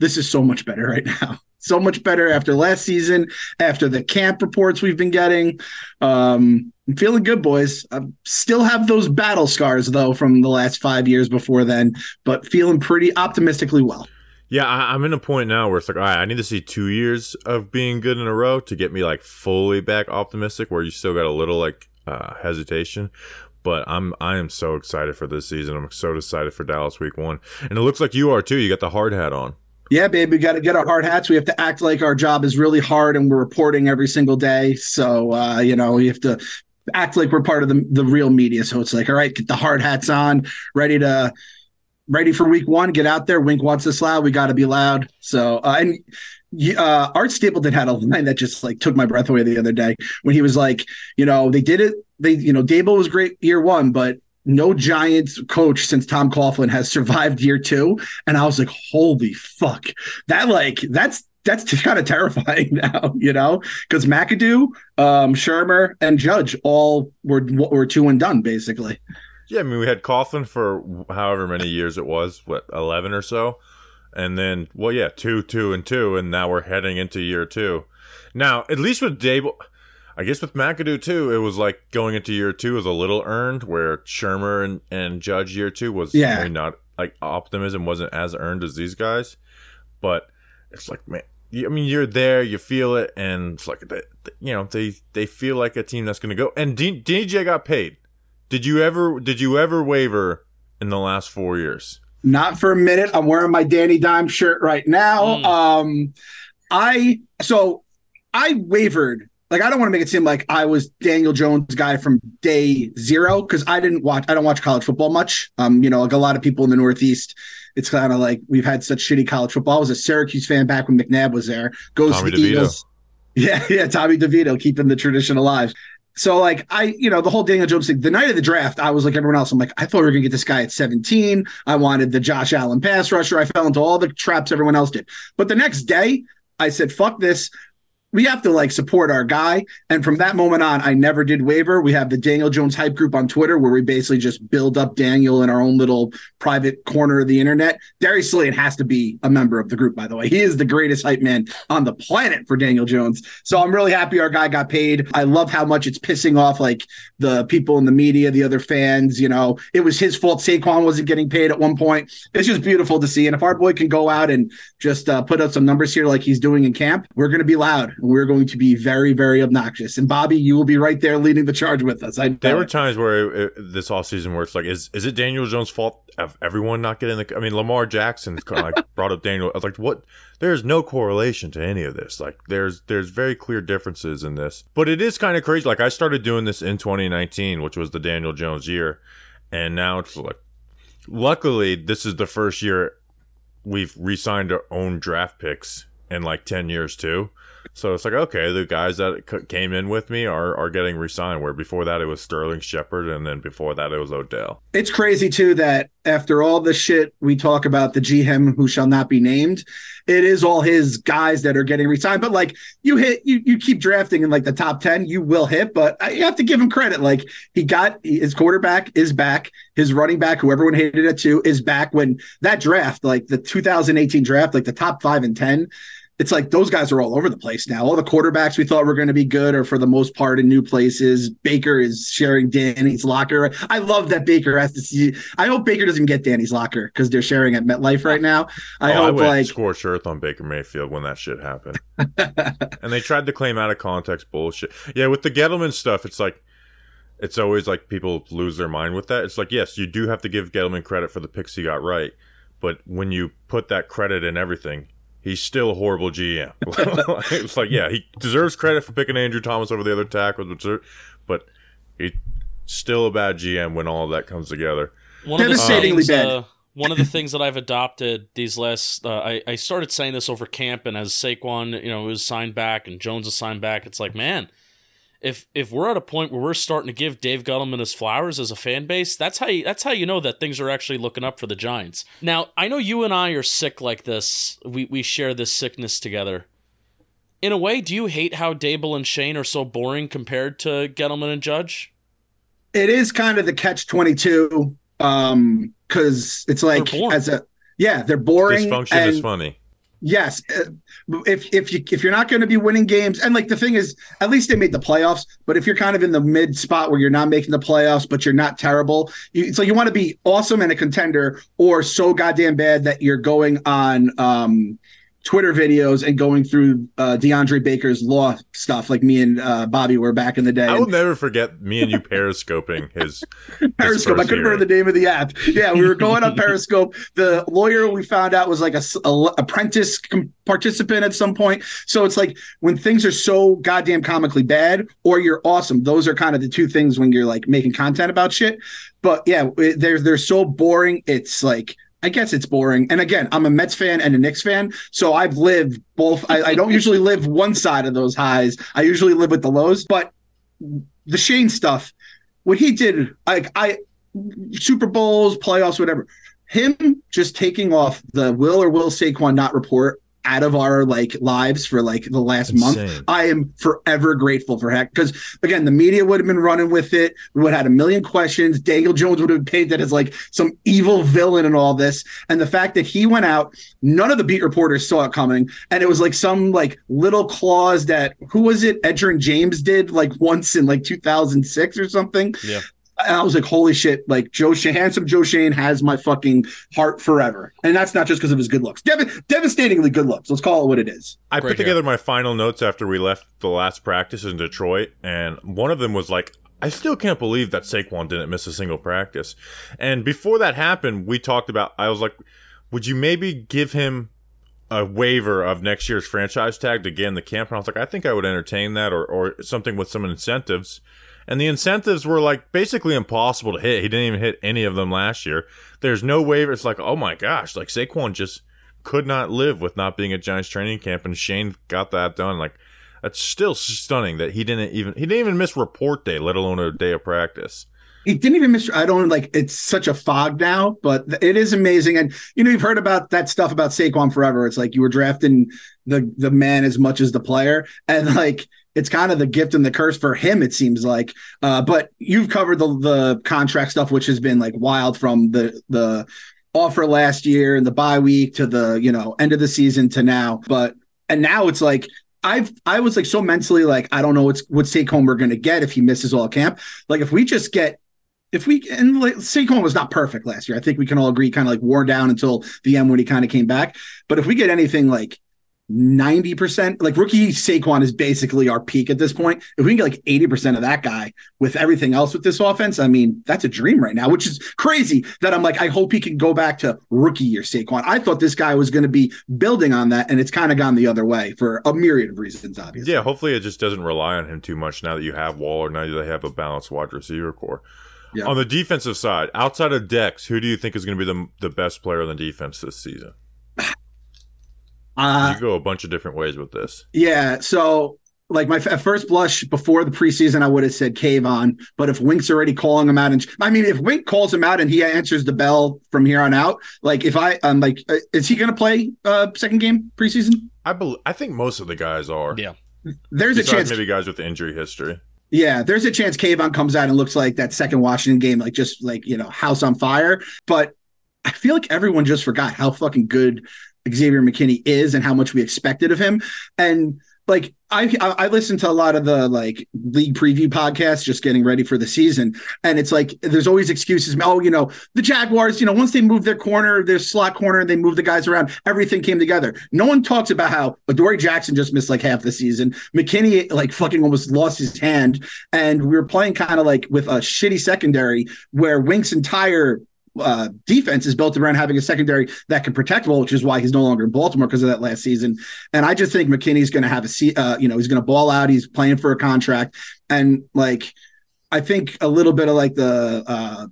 This is so much better right now. <laughs> So much better after last season, after the camp reports we've been getting. Um, I'm feeling good, boys. I still have those battle scars though from the last five years before then, but feeling pretty optimistically well. Yeah, I, I'm in a point now where it's like, all right, I need to see two years of being good in a row to get me like fully back optimistic. Where you still got a little like uh, hesitation, but I'm I am so excited for this season. I'm so excited for Dallas Week One, and it looks like you are too. You got the hard hat on. Yeah, babe, we got to get our hard hats. We have to act like our job is really hard and we're reporting every single day. So, uh, you know, we have to act like we're part of the, the real media. So it's like, all right, get the hard hats on, ready to ready for week one. Get out there. Wink wants us loud. We got to be loud. So, uh, and uh, Art Stapleton had a line that just like took my breath away the other day when he was like, you know, they did it. They, you know, Daboll was great year one, but no Giants coach since Tom Coughlin has <laughs> survived year two. And I was like, holy fuck. That like that's that's <laughs> kind of terrifying <laughs> now, you know, because McAdoo, um, Shurmur, and Judge all were were two and done basically. Yeah, I mean we had Coughlin for however many years it was, what eleven or so, and then well, yeah, two, two, and two, and now we're heading into year two. Now, at least with Daboll, I guess with McAdoo too, it was like going into year two was a little earned, where Shurmur and, and Judge year two was Yeah. maybe not like optimism wasn't as earned as these guys, but it's like man, you- I mean you're there, you feel it, and it's like you know they they feel like a team that's going to go. And D- DJ got paid. Did you ever did you ever waver in the last four years? Not for a minute. I'm wearing my Danny Dime shirt right now. Mm. Um, I so I wavered. Like I don't want to make it seem like I was Daniel Jones guy from day zero because I didn't watch. I don't watch college football much. Um, you know, like a lot of people in the Northeast, it's kind of like we've had such shitty college football. I was a Syracuse fan back when McNabb was there. Goes Tommy to the DeVito. Eagles. <laughs> Yeah, yeah, Tommy DeVito keeping the tradition alive. So like I, you know, the whole Daniel Jones thing, the night of the draft, I was like everyone else. I'm like, I thought we were gonna get this guy at 17. I wanted the Josh Allen pass rusher. I fell into all the traps everyone else did. But the next day, I said, fuck this. We have to like support our guy. And from that moment on, I never did waiver. We have the Daniel Jones hype group on Twitter where we basically just build up Daniel in our own little private corner of the internet. Darius Slayton has to be a member of the group, by the way. He is the greatest hype man on the planet for Daniel Jones. So I'm really happy our guy got paid. I love how much it's pissing off like the people in the media, the other fans. You know, it was his fault Saquon wasn't getting paid at one point. It's just beautiful to see. And if our boy can go out and just uh, put out some numbers here like he's doing in camp, we're going to be loud we're going to be very, very obnoxious. And Bobby, you will be right there leading the charge with us. I There were it. times where it, this off season where it's like, is is it Daniel Jones' fault of everyone not getting the? I mean, Lamar Jackson <laughs> like brought up Daniel. I was like, what? There's no correlation to any of this. Like, there's there's very clear differences in this, but it is kind of crazy. Like, I started doing this in 2019, which was the Daniel Jones year, and now it's like, luckily, this is the first year we've re-signed our own draft picks in like 10 years too. So it's like, okay, the guys that came in with me are, are getting re-signed. Where before that it was Sterling Shepard, and then before that it was Odell. it's crazy too that after all the shit we talk about the GM who shall not be named, it is all his guys that are getting resigned. But like you hit, you you keep drafting in like the top ten, you will hit. But you have to give him credit. Like he got his quarterback is back, his running back, who everyone hated at two, is back. When that draft, like the 2018 draft, like the top five and ten. It's like those guys are all over the place now. All the quarterbacks we thought were going to be good are for the most part in new places. Baker is sharing Danny's locker. I love that Baker has to see. I hope Baker doesn't get Danny's locker because they're sharing at MetLife right now. I Oh, hope went like scorched earth on Baker Mayfield when that shit happened, <laughs> and they tried to claim out of context bullshit. Yeah, with the Gettleman stuff, it's like it's always like people lose their mind with that. It's like yes, you do have to give Gettleman credit for the picks he got right, but when you put that credit in everything. He's still a horrible GM. <laughs> it's like, yeah, he deserves credit for picking Andrew Thomas over the other tackles, but- but he's still a bad GM when all of that comes together. One of the Devastatingly things, bad. uh, one of the things that I've adopted these last, uh, I, I started saying this over camp, and as Saquon, you know, was signed back and Jones is signed back, it's like, man, if if we're at a point where we're starting to give Dave Gettleman his flowers as a fan base, that's how you, that's how you know that things are actually looking up for the Giants. Now, I know you and I are sick like this. We we share this sickness together. In a way, do you hate how Daboll and Schoen are so boring compared to Gettleman and Judge? It is kind of the catch twenty two, um, because it's like as a yeah, they're boring. Dysfunction is funny. Yes, uh, if if you if you're not going to be winning games, and like the thing is, at least they made the playoffs. But if you're kind of in the mid spot where you're not making the playoffs, but you're not terrible, you, you want to be awesome and a contender, or so goddamn bad that you're going on um, Twitter videos and going through uh, DeAndre Baker's law stuff, like me and uh, Bobby were back in the day. I will And- never forget me and you periscoping his <laughs> Periscope. I couldn't year. remember the name of the app. Yeah, we were going on Periscope. <laughs> The lawyer we found out was like a apprentice com- participant at some point. So it's like when things are so goddamn comically bad, or you're awesome. Those are kind of the two things when you're like making content about shit. But yeah, it- they're they're so boring. It's like. I guess it's boring. And again, I'm a Mets fan and a Knicks fan. So I've lived both. I, I don't usually live one side of those highs. I usually live with the lows. But the Schoen stuff, what he did, like I Super Bowls, playoffs, whatever. Him just taking off the will or will Saquon not report out of our like lives for like the last month. I am forever grateful for heck because again, the media would have been running with it. We would have had a million questions. Daniel Jones would have been painted as like some evil villain and all this. And the fact that he went out, none of the beat reporters saw it coming, and it was like some like little clause that who was it? Edgerrin James did like once in like 2006 or something. Yeah. And I was like, holy shit, like Joe Schoen, handsome Joe Schoen has my fucking heart forever. And that's not just because of his good looks. Dev- devastatingly good looks. Let's call it what it is. I Great put together my final notes after we left the last practice in Detroit, and one of them was like, I still can't believe that Saquon didn't miss a single practice. And before that happened, we talked about, I was like, would you maybe give him a waiver of next year's franchise tag to get in the camp? And I was like, I think I would entertain that or, or something with some incentives. And the incentives were like basically impossible to hit. He didn't even hit any of them last year. There's no waiver. It's like, oh my gosh, like Saquon just could not live with not being at Giants training camp, and Schoen got that done. Like that's still stunning that he didn't even he didn't even miss report day, let alone a day of practice. He didn't even miss. I don't like. It's such a fog now, but it is amazing. And you know, you've heard about that stuff about Saquon forever. It's like you were drafting the the man as much as the player, and like it's kind of the gift and the curse for him. It seems like. Uh, but you've covered the the contract stuff, which has been like wild from the the offer last year and the bye week to the you know end of the season to now. But and now it's like I've I was like so mentally like I don't know what's what Saquon we're gonna get if he misses all camp. Like if we just get if we and like, Saquon was not perfect last year. I think we can all agree, kind of like wore down until the end when he kind of came back. But if we get anything like ninety percent, like rookie Saquon is basically our peak at this point. If we can get like eighty percent of that guy with everything else with this offense, I mean that's a dream right now. Which is crazy that I'm like I hope he can go back to rookie year Saquon. I thought this guy was going to be building on that, and it's kind of gone the other way for a myriad of reasons. Obviously, Yeah, hopefully it just doesn't rely on him too much now that you have Waller, now that they have a balanced wide receiver core. Yeah. On the defensive side, outside of Dex, who do you think is going to be the the best player on the defense this season? Uh, you go a bunch of different ways with this. Yeah. So, like my at first blush before the preseason, I would have said Kayvon. But if Wink's already calling him out, and I mean, if Wink calls him out and he answers the bell from here on out, like if I, I'm like, uh, is he going to play uh second game preseason? I believe. I think most of the guys are. Yeah. There's a chance. maybe guys with injury history. Yeah, there's a chance Kayvon comes out and looks like that second Washington game, like just like you know, house on fire. But I feel like everyone just forgot how fucking good Xavier McKinney is and how much we expected of him. And like I I listened to a lot of the like league preview podcasts just getting ready for the season. And it's like there's always excuses. Oh, you know, the Jaguars, you know, once they moved their corner, their slot corner, and they moved the guys around, everything came together. No one talks about how Adoree Jackson just missed like half the season. McKinney like fucking almost lost his hand. And we were playing kind of like with a shitty secondary where Wink's entire uh, defense is built around having a secondary that can protect well, which is why he's no longer in Baltimore because of that last season. And I just think McKinney's going to have a se- uh, you know, he's going to ball out. He's playing for a contract, and like I think a little bit of like the uh,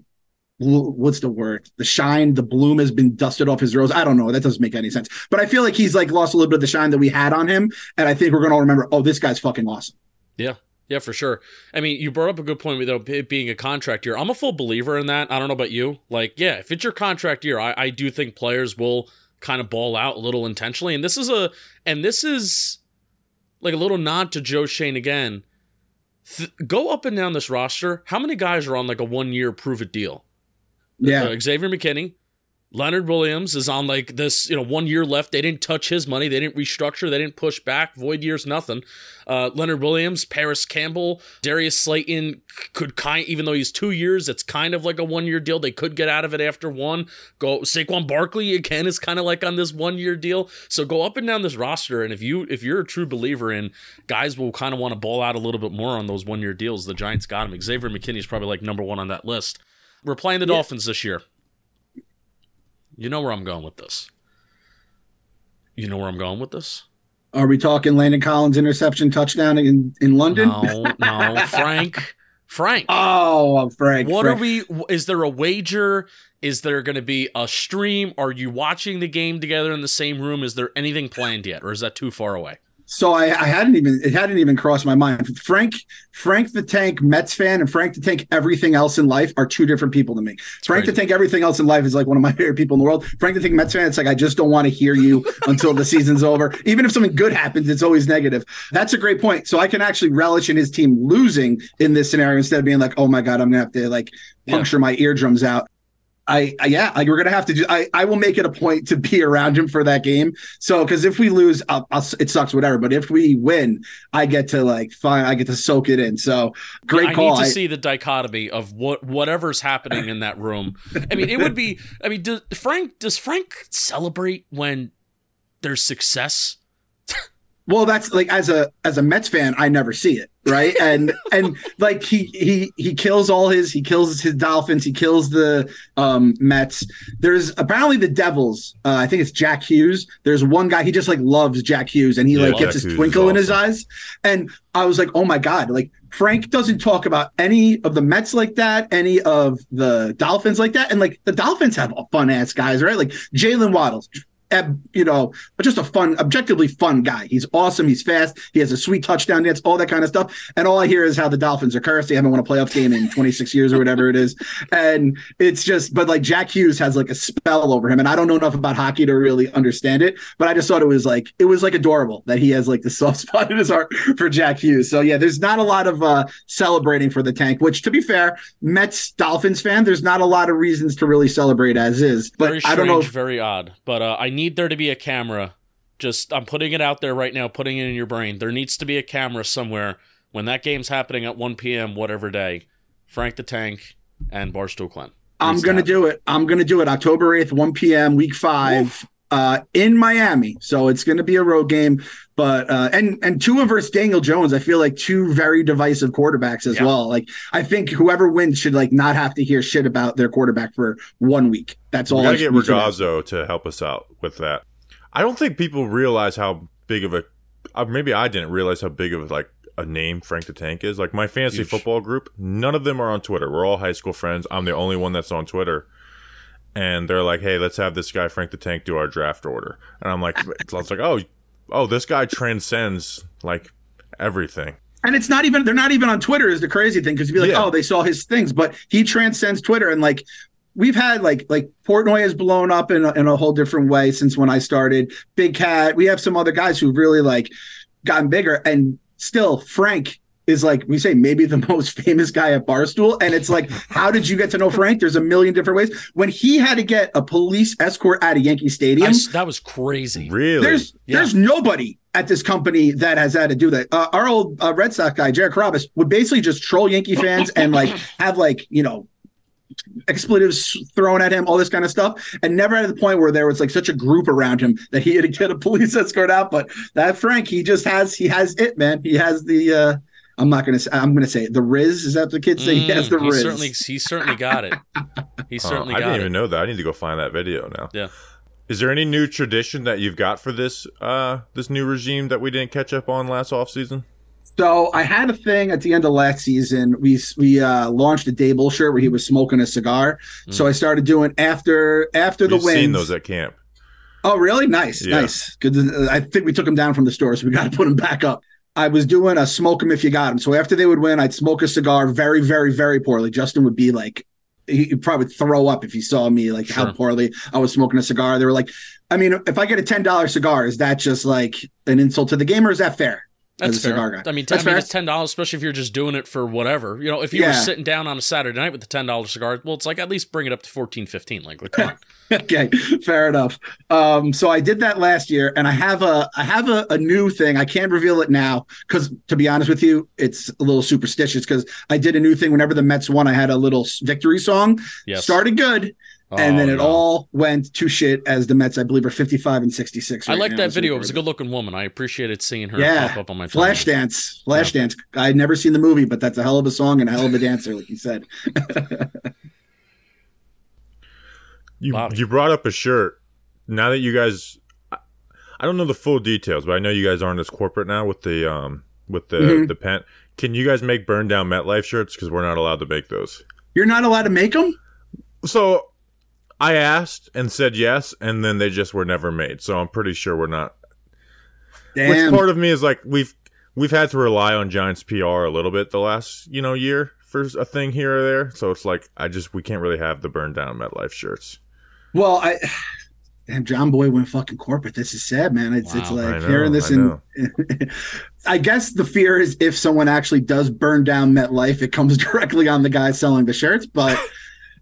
what's the word? The shine, the bloom has been dusted off his rose. I don't know. That doesn't make any sense. But I feel like he's like lost a little bit of the shine that we had on him, and I think we're going to remember. Oh, this guy's fucking awesome. Yeah, for sure. I mean, you brought up a good point with it being a contract year. I'm a full believer in that. I don't know about you. Like, yeah, if it's your contract year, I, I do think players will kind of ball out a little intentionally. And this is a and this is like a little nod to Joe Schoen again. Th- go up and down this roster. How many guys are on like a one year prove it deal? Yeah. Uh, Xavier McKinney, Leonard Williams is on like this, you know, one year left. They didn't touch his money. They didn't restructure. They didn't push back. Void years, nothing. Uh, Leonard Williams, Parris Campbell, Darius Slayton could kind, even though he's two years, it's kind of like a one year deal. They could get out of it after one. Go Saquon Barkley again is kind of like on this one year deal. So go up and down this roster, and if you if you're a true believer in guys will kind of want to ball out a little bit more on those one year deals, the Giants got him. Xavier McKinney is probably like number one on that list. We're playing the Yeah. Dolphins this year. You know where I'm going with this. You know where I'm going with this? Are we talking Landon Collins interception touchdown in, in London? No, no, <laughs> Frank. Frank. Oh, Frank. what Frank. are we is there a wager? Is there going to be a stream? Are you watching the game together in the same room? Is there anything planned yet or is that too far away? So I, I hadn't even it hadn't even crossed my mind. Frank Frank the Tank Mets fan and Frank the Tank everything else in life are two different people to me. Frank the. Tank everything else in life is like one of my <laughs> favorite people in the world. Frank the Tank Mets fan, it's like I just don't want to hear you <laughs> until the season's over. Even if something good happens, it's always negative. That's a great point. So I can actually relish in his team losing in this scenario instead of being like, oh my god, I'm gonna have to like Yeah. puncture my eardrums out. I, I yeah, like we're gonna have to do. I, I will make it a point to be around him for that game. So because if we lose, I'll, I'll, it sucks, whatever. But if we win, I get to like fine, I get to soak it in. So great I call. need to I- see the dichotomy of what whatever's happening in that room. I mean, it would be. I mean, does Frank does Frank celebrate when there's success? well, that's like as a as a Mets fan, I never see it, right? And and like he he he kills all his he kills his Dolphins, he kills the um Mets. There's apparently the Devils. Uh, I think it's Jack Hughes. There's one guy he just like loves Jack Hughes, and he Yeah, like Jack gets his Hughes twinkle in his eyes. And I was like, oh my god, like Frank doesn't talk about any of the Mets like that, any of the Dolphins like that, and like the Dolphins have fun ass guys, right? Like Jaylen Waddle's. You know, just a fun, objectively fun guy. He's awesome. He's fast. He has a sweet touchdown dance, all that kind of stuff. And all I hear is how the Dolphins are cursed. They haven't won a playoff game in 26 years or whatever it is. And it's just, but like Jack Hughes has like a spell over him. And I don't know enough about hockey to really understand it, but I just thought it was like, it was like adorable that he has like the soft <laughs> spot in his heart for Jack Hughes. So yeah, there's not a lot of uh celebrating for the tank, which to be fair, Mets Dolphins fan, there's not a lot of reasons to really celebrate as is. But very I strange, don't know if very odd. But uh, I need there to be a camera. Just I'm putting it out there right now, putting it in your brain. There needs to be a camera somewhere when that game's happening at 1 p.m. whatever day. Frank the Tank and Barstool Clem. I'm Needs to gonna do it. I'm gonna do it. October 8th, 1 p.m., week five, uh, in Miami. So it's gonna be a road game. But uh and and Tua versus Daniel Jones, I feel like two very divisive quarterbacks as Yeah. well. Like I think whoever wins should like not have to hear shit about their quarterback for one week. That's all We I gotta get. Regazzo to help us out with that. I don't think people realize how big of a. Uh, maybe I didn't realize how big of like a name Frank the Tank is. Like my fantasy Huge. football group, none of them are on Twitter. We're all high school friends. I'm the only one that's on Twitter. And they're like, "Hey, let's have this guy Frank the Tank do our draft order." And I'm like, <laughs> "I was like, oh, oh, this guy transcends like everything." And it's not even they're not even on Twitter is the crazy thing because you'd be like, Yeah. oh, they saw his things, but he transcends Twitter and like we've had like like Portnoy has blown up in a, in a whole different way since when I started. Big Cat, we have some other guys who've really like gotten bigger, and still Frank is like we say maybe the <laughs> most famous guy at Barstool, and it's like how did you get to know Frank? There's a million different ways. When he had to get a police escort out of Yankee Stadium, s- that was crazy. Really? there's Yeah. there's nobody at this company that has had to do that. Uh, our old uh, Red Sox guy, Jared Carrabis, would basically just troll Yankee fans and like have like you know expletives thrown at him, all this kind of stuff, and never at the point where there was like such a group around him that he had to get a police <laughs> escort out. But that Frank, he just has he has it, man. He has the. uh I'm not gonna say. I'm gonna say it. the Riz. Is that the kids say? he has the Mm, he Riz. certainly he certainly got it. He Oh, certainly I got didn't it. even know that. I need to go find that video now. Yeah. Is there any new tradition that you've got for this uh this new regime that we didn't catch up on last off season? So I had a thing at the end of last season. We we uh, launched a Daboll shirt where he was smoking a cigar. So I started doing after after the We've wins. seen those at camp. oh, really? Nice, Yeah. nice. Good. I think we took him down from the store, so we got to put him back up. I was doing a smoke 'em if you got 'em. So after they would win, I'd smoke a cigar very, very, very poorly. Justin would be like, he'd probably throw up if he saw me, like how poorly I was smoking a cigar. They were like, I mean, if I get a $10 cigar, is that just like an insult to the game or is that fair? That's a cigar fair. guy. I mean, t- I mean, fair. it's ten dollars, especially if you're just doing it for whatever. You know, if you Yeah. were sitting down on a Saturday night with the ten dollar cigar, well, it's like at least bring it up to 14 15 Like, like, come on. <laughs> okay fair enough um so i did that last year and i have a i have a, a new thing i can't reveal it now because to be honest with you it's a little superstitious because i did a new thing whenever the mets won i had a little victory song Yes. started good and then Oh, it no. all went to shit as the mets i believe are 55 and 66 I like now, that video. It was a good looking woman. I appreciated seeing her Yeah. pop up on my timeline. Flash dance, flash dance. I'd never seen the movie, but that's a hell of a song and a hell of a dancer, like you said. <laughs> You Bobby. you brought up a shirt. Now that you guys, I, I don't know the full details, but I know you guys aren't as corporate now with the um with the Mhm. the pen. Can you guys make burn down MetLife shirts? Because we're not allowed to make those. You're not allowed to make them. So I asked and said yes, and then they just were never made. So I'm pretty sure we're not. Damn. Which part of me is like we've we've had to rely on Giants PR a little bit the last you know year for a thing here or there. So it's like I just we can't really have the burn down MetLife shirts. Well, I damn Jomboy went fucking corporate. This is sad, man. It's it's like know, hearing this I and <laughs> I guess the fear is if someone actually does burn down MetLife, it comes <laughs> directly on the guy selling the shirts. But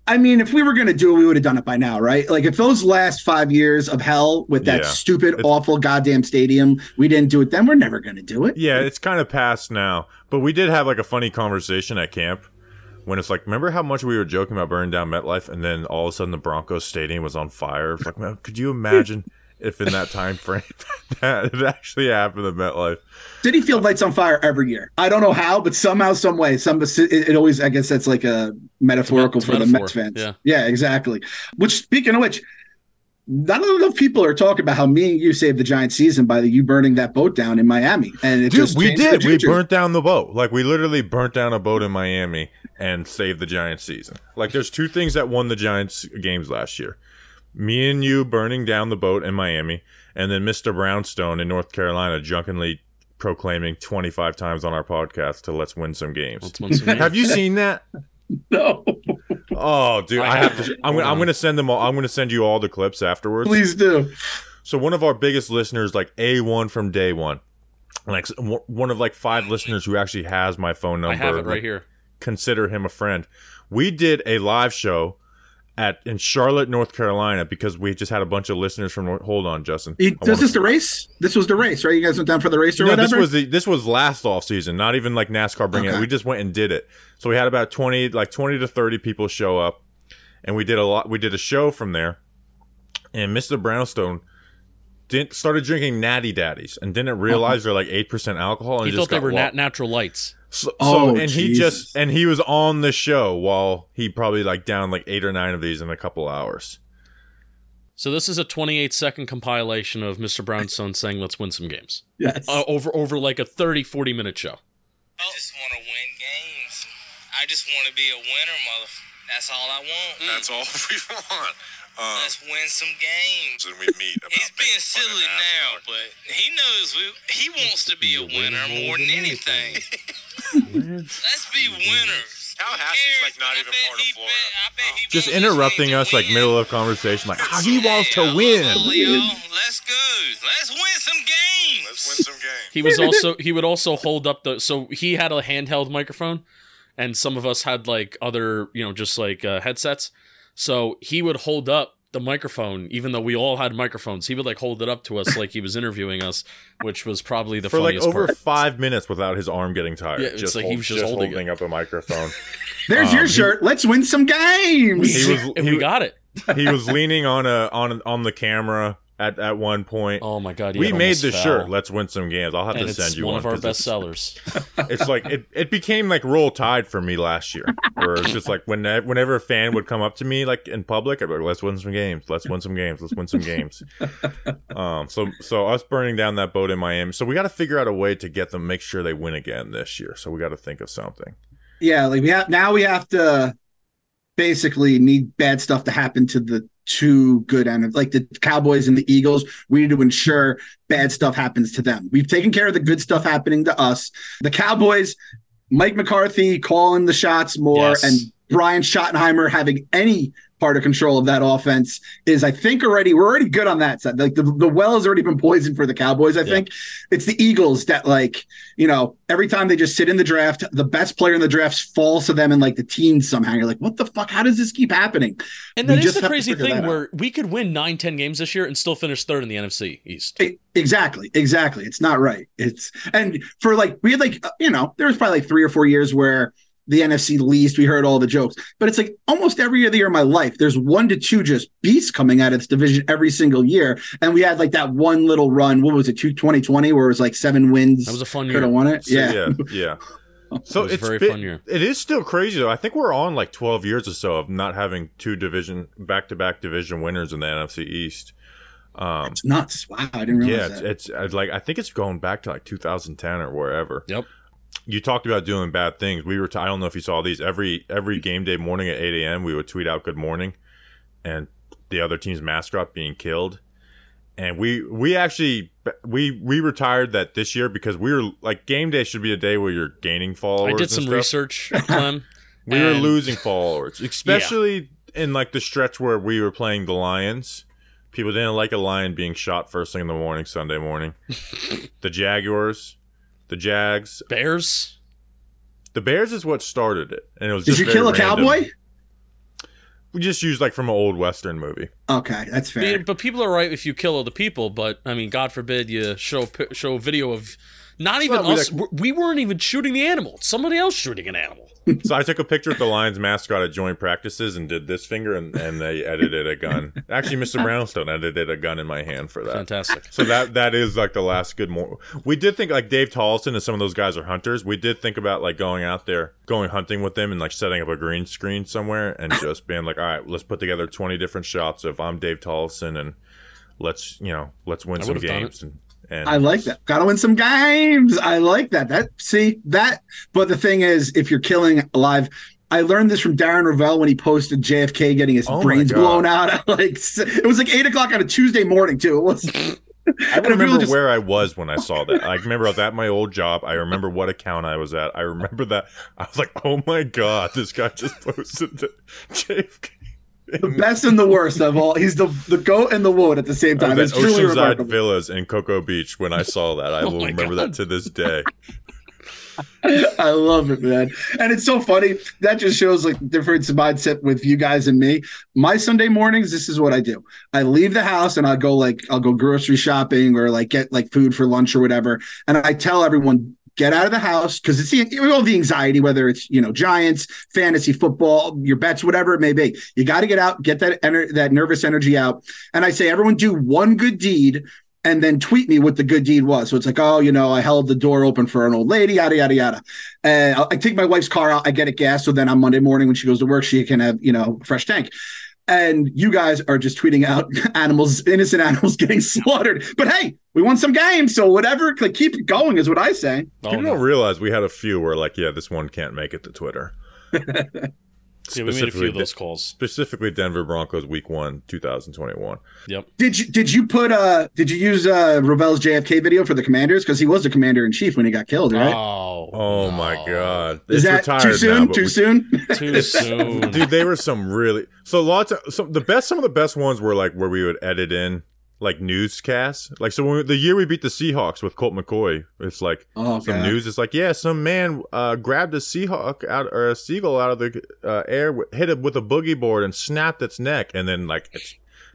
I mean, if we were gonna do it, we would have done it by now, right? Like if those last five years of hell with that Yeah. stupid, It's- awful goddamn stadium, we didn't do it then, we're never gonna do it. Yeah, it's kind of past now. But we did have like a funny conversation at camp when it's like, remember how much we were joking about burning down MetLife, and then all of a sudden the Broncos stadium was on fire. It's like, man, could you imagine if in that time frame <laughs> that it actually happened at MetLife? Citi Field lights on fire every year. I don't know how, but somehow, some way, some it, it always. I guess that's like a metaphorical It's a for the metaphor, Mets fans. yeah. yeah, exactly. Which, speaking of which, not enough people are talking about how me and you saved the Giant season by the, you burning that boat down in Miami, and it Dude, just we did. We burnt down the boat. Like we literally burnt down a boat in Miami and saved the Giants season. Like there's two things that won the Giants games last year. Me and you burning down the boat in Miami, and then Mr. Brownstone in North Carolina drunkenly proclaiming 25 times on our podcast to let's win some games. Let's win some <laughs> Have you seen that? <laughs> No, Oh, dude, I, I have to. I'm, gonna, I'm gonna send them all. I'm gonna send you all the clips afterwards. please do. So one of our biggest listeners, like a one from day one, like one one of like five listeners who actually has my phone number. I have it right like, here. Consider him a friend. We did a live show at in Charlotte, North Carolina, because we just had a bunch of listeners from. Hold on, Justin. He, I was this the race? This was the race, right? You guys went down for the race or no, whatever. this was the this was last off season, not even like NASCAR bringing Okay. it. We just went and did it. So we had about twenty, like twenty to thirty people show up, and we did a lot. We did a show from there, and Mr. Brownstone didn't started drinking Natty Daddies and didn't realize uh-huh. they're like eight percent alcohol. And He just thought they were nat- natural lights. So, Oh, so and he just and he was on the show while he probably like down like eight or nine of these in a couple hours. So this is a 28 second compilation of Mr. Brownstone saying, "Let's win some games." yes. Uh, over over like a 30 40 minute show. I just want to win games. I just want to be a winner, mother. That's all I want. That's all <laughs> we want. Um, Let's win some games. and we meet about He's being making fun of silly now, but he knows we, he wants to be a winner more than anything. <laughs> Let's be winners. Tallahassee's, Who like, not? I even part of he Florida. bet- I bet Just interrupting us like middle of conversation, like how he wants to win. love all y'all. Let's go. Let's win some games. Let's win some games. He was also he would also hold up the so he had a handheld microphone, and some of us had like other you know just like uh, headsets. So he would hold up the microphone, even though we all had microphones. He would like hold it up to us like he was interviewing us, which was probably the funniest part. For like over part. five minutes without his arm getting tired. Yeah, just like he was just holding it. up a microphone. <laughs> There's um, your he- shirt. Let's win some games. He <laughs> was- and he- we got it. he was leaning on a on on the camera at at one point. Oh my god! we made the fell. shirt. Let's win some games. I'll have and to it's send you one, one. of our best it's- sellers. <laughs> It's like it, it became like roll tide for me last year, where it's just like when whenever a fan would come up to me like in public, I'd be like, "Let's win some games. Let's win some games. Let's win some games." <laughs> um, so so us burning down that boat in Miami. So we got to figure out a way to get them, make sure they win again this year. So we got to think of something. yeah, like we have now we have to basically need bad stuff to happen to the too good and like the Cowboys and the Eagles, we need to ensure bad stuff happens to them. We've taken care of the good stuff happening to us. The Cowboys, Mike McCarthy calling the shots more Yes. and Brian Schottenheimer having any part of control of that offense is I think already we're already good on that side. Like the, the well has already been poisoned for the Cowboys. I Yeah. think it's the Eagles that like, you know, every time they just sit in the draft, the best player in the draft falls to them in like the teens somehow. You're like, what the fuck? How does this keep happening? And We that is just the crazy thing where we could win nine, 10 games this year and still finish third in the NFC East. E- Exactly, exactly. It's not right. It's and for like we had like uh, you know there was probably like three or four years where the NFC least we heard all the jokes, but it's like almost every other year of my life there's one to two just beasts coming out of this division every single year, and we had like that one little run. What was it? Two 2020 where it was like seven wins. That was a fun year. Could year. have won it. So, yeah. yeah, <laughs> yeah. So It it's very been- fun year. It is still crazy though. I think we're on like 12 years or so of not having two division back-to-back division winners in the NFC East. Um, It's nuts. Wow, I didn't yeah, realize it's, that. it's, it's like I think it's going back to like 2010 or wherever. Yep. You talked about doing bad things. We were. T- I don't know if you saw these. Every every game day morning at 8 a.m. we would tweet out "Good morning," and the other team's mascot being killed. And we we actually we we retired that this year because we were like game day should be a day where you're gaining followers. I did some stuff. research, <laughs> Clem. We were losing followers, especially in like the stretch where we were playing the Lions. People didn't like a lion being shot first thing in the morning, Sunday morning. <laughs> the Jaguars, the Jags, Bears. the Bears is what started it, and it was. Did just you kill a random. cowboy? We just used like from an old western movie. Okay, that's fair. but people are right if you kill other people. But I mean, God forbid you show pi- show video of not even not- we us. We weren't even shooting the animal. It's somebody else shooting an animal. So I took a picture of the Lions mascot at joint practices and did this finger, and, and they edited a gun. Actually, Mr. Brownstone edited a gun in my hand for that. Fantastic. So that that is like the last good more. We did think like Dave Tollison and some of those guys are hunters. We did think about like going out there, going hunting with them, and like setting up a green screen somewhere and just being like, all right, let's put together twenty different shots of I'm Dave Tollison and let's you know let's win I some would've done games and. And I like that. Got to win some games. I like that. That see that. But the thing is, if you're killing alive, I learned this from Darren Rovell when he posted JFK getting his Oh brains blown out. At like it was like eight o'clock on a Tuesday morning too. It was. <laughs> <laughs> I remember where I was when I saw that. I remember I was at my old job. I remember what account I was at. I remember that. I was like, oh my god, this guy just <laughs> posted JFK. The best and the worst of all. He's the the goat and the wood at the same time. It's truly Oceanside remarkable. Villas in Cocoa Beach when I saw that. I <laughs> Oh will remember God. that to this day. <laughs> I love it, man. And it's so funny. That just shows like the difference in mindset with you guys and me. My Sunday mornings, this is what I do. I leave the house and I'll go like I'll go grocery shopping or like get like food for lunch or whatever. And I tell everyone, get out of the house because it's the all the anxiety, whether it's you know Giants, fantasy football, your bets, whatever it may be. You got to get out, get that ener- that nervous energy out. And I say, everyone do one good deed and then tweet me what the good deed was. So it's like, oh, you know, I held the door open for an old lady, yada yada yada. I I take my wife's car out, I get it gas, so then on Monday morning when she goes to work, she can have you know fresh tank. And you guys are just tweeting out <laughs> animals, innocent animals <laughs> getting slaughtered. But hey, we won some games, so whatever. like, Keep it going is what I say. Oh, People no. don't realize we had a few where like, yeah, this one can't make it to Twitter. <laughs> Yeah, we made a few Specifically of those calls. Specifically, Denver Broncos Week One, 2021. Yep. Did you did you put uh did you use uh Rovell's JFK video for the commanders because he was the commander in chief when he got killed, right? Oh. Oh my god, is It's that too soon? but too we- soon? <laughs> Too soon. dude they were some really so lots of some the best some of the best ones were like where we would edit in like newscasts like so when the year we beat the seahawks with colt mccoy it's like Oh, some okay. news it's like yeah some man uh grabbed a seahawk out or a seagull out of the uh, air hit it with a boogie board and snapped its neck and then like it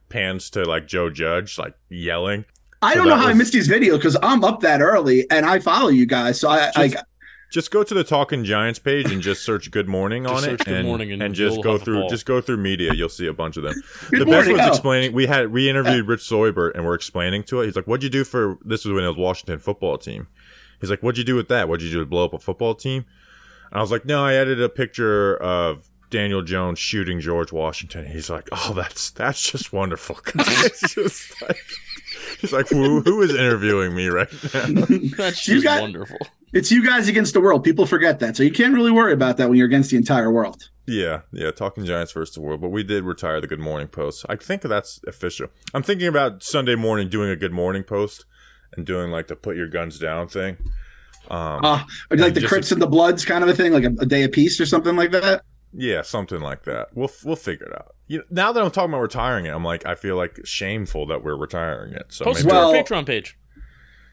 pans to like joe judge like yelling I So don't know how I missed these videos because I'm up that early and I follow you guys. So I like just go to the Talking Giants page and just search "Good Morning" <laughs> on it, Good and, Morning and just go through just go through media. You'll see a bunch of them. <laughs> Good the morning. best was Oh. explaining. We had we interviewed Rich Seubert and we're explaining to it. He's like, "What'd you do for this?" Was when it was Washington football team. He's like, "What'd you do with that? What'd you do to blow up a football team?" And I was like, "No, I added a picture of." Daniel Jones shooting George Washington. He's like, "Oh, that's that's just wonderful. <laughs> it's just like He's like, who, who is interviewing me right now? <laughs> That's just got- wonderful. It's you guys against the world. People forget that, so you can't really worry about that when you're against the entire world. Yeah, yeah, talking Giants versus the world. But we did retire the Good Morning Post. I think that's official. I'm thinking about Sunday morning doing a Good Morning Post and doing like the put your guns down thing. Um, Uh, like the Crips and the Bloods kind of a thing, like a, a day of peace or something like that. Yeah, something like that. We'll we'll figure it out. You know, now that I'm talking about retiring it, I'm like I feel like shameful that we're retiring it. So Post it maybe, to Well- our Patreon page.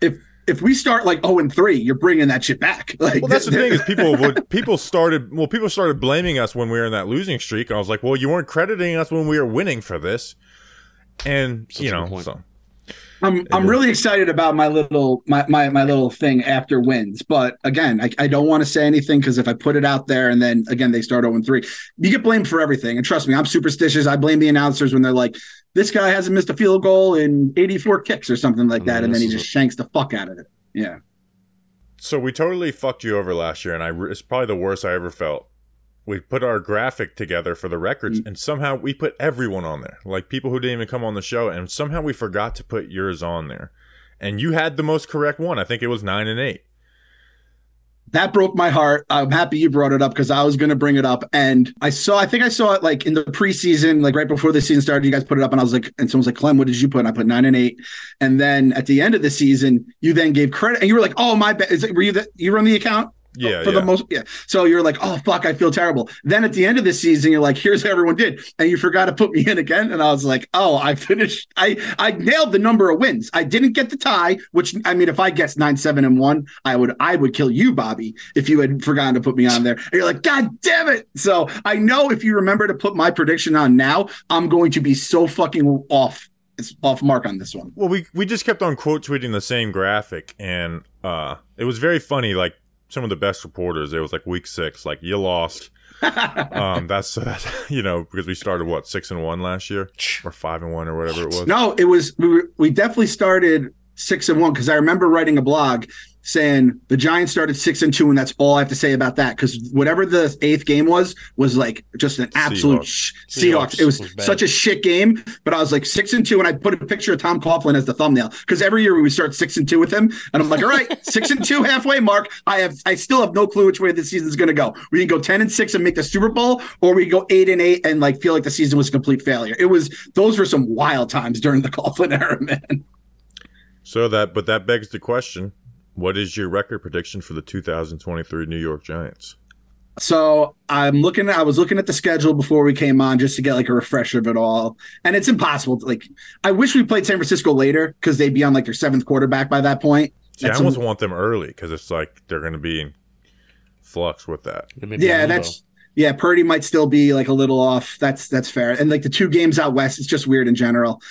If if we start like zero and three, you're bringing that shit back. <laughs> Like well, that's the thing is <laughs> people would people started well people started blaming us when we were in that losing streak. And I was like, well, you weren't crediting us when we were winning for this, and Such you know, point. so I'm I'm really excited about my little my my, my little thing after wins. But again, I, I don't want to say anything because if I put it out there and then again they start 0 and 3, you get blamed for everything. And trust me, I'm superstitious. I blame the announcers when they're like, this guy hasn't missed a field goal in 84 kicks or something like that, and then he just shanks the fuck out of it. Yeah. So we totally fucked you over last year, and I it's probably the worst I ever felt. We put our graphic together for the records, mm. and somehow we put everyone on there, like people who didn't even come on the show, and somehow we forgot to put yours on there. And you had the most correct one. I think it was nine and eight. that broke my heart. I'm happy you brought it up because I was going to bring it up. And I saw, I think I saw it like in the preseason, like right before the season started. You guys put it up, and I was like, and someone's like, Clem, what did you put? And I put nine and eight. And then at the end of the season, you then gave credit, and you were like, oh my bad. Is it, were you that you run the account? Yeah, for yeah. the most yeah. So you're like oh fuck i feel terrible. Then at the end of the season you're like here's how everyone did and you forgot to put me in again and i was like oh i finished i i nailed the number of wins. I didn't get the tie which i mean if i guessed nine seven and one i would i would kill you bobby if you had forgotten to put me on there. And you're like god damn it! So i know if you remember to put my prediction on now i'm going to be so fucking off it's off mark on this one. Well, we we just kept on quote tweeting the same graphic, and uh, it was very funny. Like some of the best reporters, it was like week six, like you lost. <laughs> um, that's that's <laughs> you know because we started what six and one last year or five and one or whatever it was. No, it was we, were, we definitely started six and one because I remember writing a blog saying the Giants started six and two, and that's all I have to say about that. Because whatever the eighth game was was like just an absolute Seahawks. sh- Seahawks Seahawks. It was, was such a shit game, but I was like six and two, and I put a picture of Tom Coughlin as the thumbnail because every year we would start six and two with him, and I'm like, all right, <laughs> six and two halfway mark. I have I still have no clue which way the season's going to go. We can go ten and six and make the Super Bowl, or we go eight and eight and like feel like the season was a complete failure. It was those were some wild times during the Coughlin era, <laughs> man. So that, but that begs the question: What is your record prediction for the 2023 New York Giants? So I'm looking. I was looking at the schedule before we came on just to get like a refresher of it all, and it's impossible. To, like, I wish we played San Francisco later because they'd be on like their seventh quarterback by that point. See, I almost a- want them early because it's like they're going to be in flux with that. It may be Yeah, that's yeah. Purdy might still be like a little off. That's that's fair. And like the two games out west, it's just weird in general.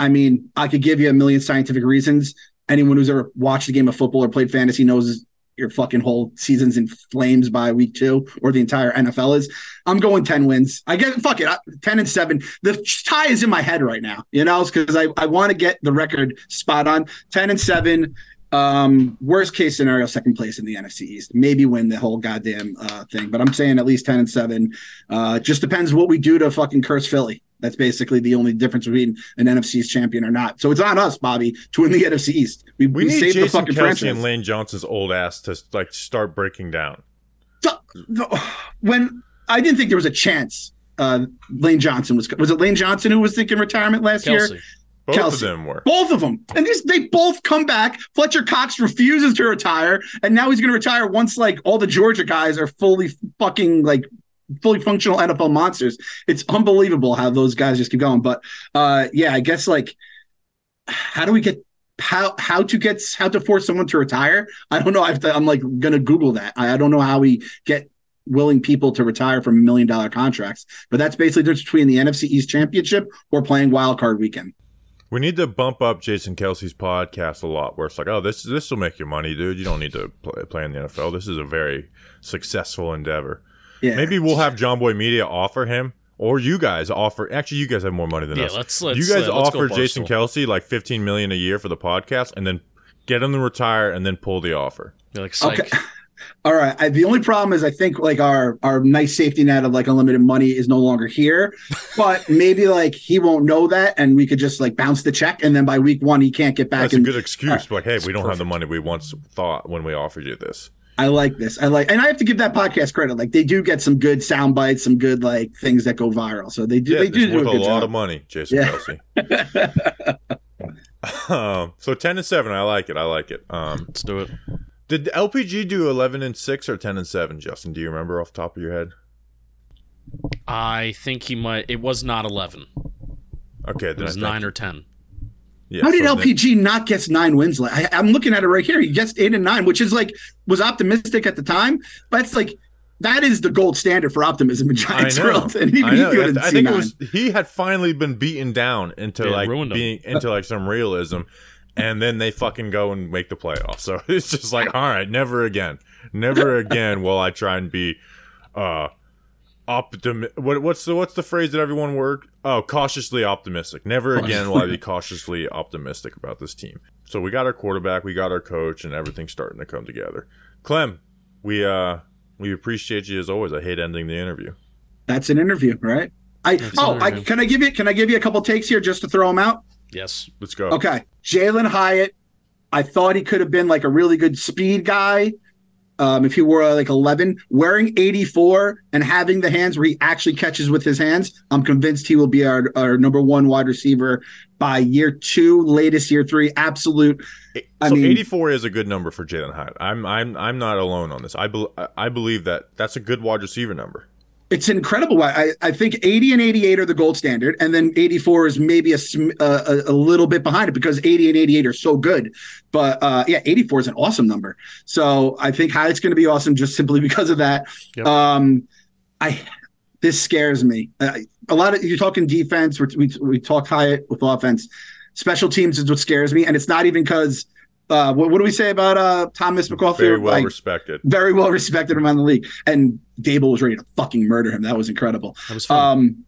I mean, I could give you a million scientific reasons. Anyone who's ever watched a game of football or played fantasy knows your fucking whole season's in flames by week two, or the entire NFL is. I'm going 10 wins. I get fuck it, I- 10 and seven. The tie is in my head right now, you know, because I, I want to get the record spot on 10 and seven. Um, worst case scenario, second place in the NFC East. Maybe win the whole goddamn uh, thing, but I'm saying at least 10 and seven. Uh, just depends what we do to fucking curse Philly. That's basically the only difference between an NFC East champion or not. So it's on us, Bobby, to win the <laughs> NFC East. We, We, we, need saved the Jason fucking Kelce franchise. and Lane Johnson's old ass to like start breaking down. So- the- when I didn't think there was a chance, uh, Lane Johnson was was it Lane Johnson who was thinking retirement last year? Kelce. Both Kelce. of them were. Both of them, and these they both come back. Fletcher Cox refuses to retire, and now he's going to retire once like all the Georgia guys are fully fucking like fully functional NFL monsters. It's unbelievable how those guys just keep going. But uh, yeah, I guess like how do we get how how to get how to force someone to retire? I don't know. I have to, I'm like gonna Google that. I, I don't know how we get willing people to retire from million dollar contracts. But that's basically difference between the NFC East Championship or playing wild card weekend. We need to bump up Jason Kelce's podcast a lot, where it's like, oh, this this will make you money, dude. You don't need to play, play in the NFL. This is a very successful endeavor. Yeah. Maybe we'll have Jomboy Media offer him, or you guys offer. Actually, you guys have more money than Yeah, us. let's- let's, you guys uh, let's offer Jason Kelce like fifteen million a year for the podcast, and then get him to retire, and then pull the offer. You're like, psych. Okay. <laughs> All right. I, the only problem is I think like our our nice safety net of like unlimited money is no longer here. <laughs> But maybe like he won't know that, and we could just like bounce the check, and then by week one he can't get back. That's a and good excuse. like, hey, we don't have the money we once thought when we offered you this. I like this. I like, and I have to give that podcast credit. Like they do get some good sound bites, some good like things that go viral. So they do. Yeah, they do it's do a worth a good lot job. of money, Jason Yeah. Kelce. <laughs> <laughs> um, so ten and seven, I like it. I like it. Um, Let's do it. did LPG do eleven and six or ten and seven? Justin, do you remember off the top of your head? I think he might. It was not eleven. Okay, It then was I think- nine or ten. Yeah, How did so then- LPG not get nine wins? I, I'm looking at it right here. He gets eight and nine, which is like was optimistic at the time, but it's like that is the gold standard for optimism in Giants world. And he, I he couldn't I see think it was he had finally been beaten down into Yeah, like ruined him. being into like some realism, and then they fucking go and make the playoffs. So <laughs> it's just like, all right, never again, never <laughs> again will I try and be uh optim. What what's the what's the phrase that everyone word? Oh, cautiously optimistic. Never again will I be <laughs> cautiously optimistic about this team. So we got our quarterback, we got our coach, and everything's starting to come together. Clem, we uh we appreciate you as always. I hate ending the interview. That's an interview, right? I That's oh, I, can I give you can I give you a couple takes here just to throw them out? Yes. Let's go. Okay, Jalin Hyatt. I thought he could have been like a really good speed guy. Um, if he wore uh, like 11, wearing 84 and having the hands where he actually catches with his hands, I'm convinced he will be our, our number one wide receiver by year two, latest year three. Absolute. I so mean- 84 is a good number for Jalin Hyatt. I'm I'm I'm not alone on this. I bel I believe that that's a good wide receiver number. It's incredible. I, I think 80 and 88 are the gold standard, and then 84 is maybe a, a a little bit behind it because 80 and 88 are so good. But uh, yeah, 84 is an awesome number. So I think Hyatt's going to be awesome just simply because of that. Yep. Um, I this scares me. Uh, a lot of you're talking defense. We we, we talk Hyatt with offense. Special teams is what scares me, and it's not even because. Uh, what, what do we say about uh, Thomas McGaughey? Very well Like, respected. very well respected around the league, and Daboll was ready to fucking murder him. That was incredible. That was. Um,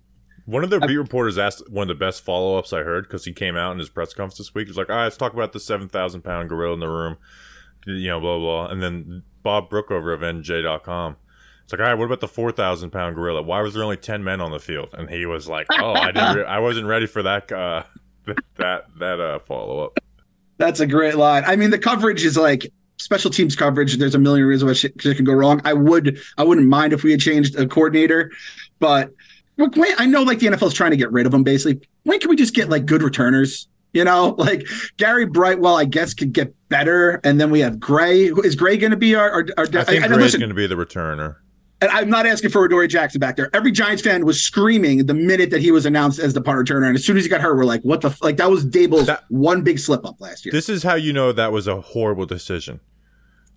One of the beat reporters asked one of the best follow ups I heard because he came out in his press conference this week. He was like, "All right, let's talk about the seven thousand pound gorilla in the room." You know, blah blah. blah. And then Bob Brookover of NJ.com. It's like, all right, what about the four thousand pound gorilla? Why was there only ten men on the field? And he was like, "Oh, I didn't, re- I wasn't ready for that, uh, <laughs> that that uh, follow up." That's a great line. I mean, the coverage is like special teams coverage. There's a million reasons why shit, shit can go wrong. I would, I wouldn't mind if we had changed a coordinator, but when, I know like the NFL is trying to get rid of them. Basically, when can we just get like good returners? You know, <laughs> like Gary Brightwell, I guess could get better, and then we have Gray. Is Gray going to be our? our, our I think and is going to be the returner. And I'm not asking for Adoree Jackson back there. Every Giants fan was screaming the minute that he was announced as the punt returner, and as soon as he got hurt, we're like, "What the f-? like?" That was Daboll's That- one big slip up last year. This is how you know that was a horrible decision.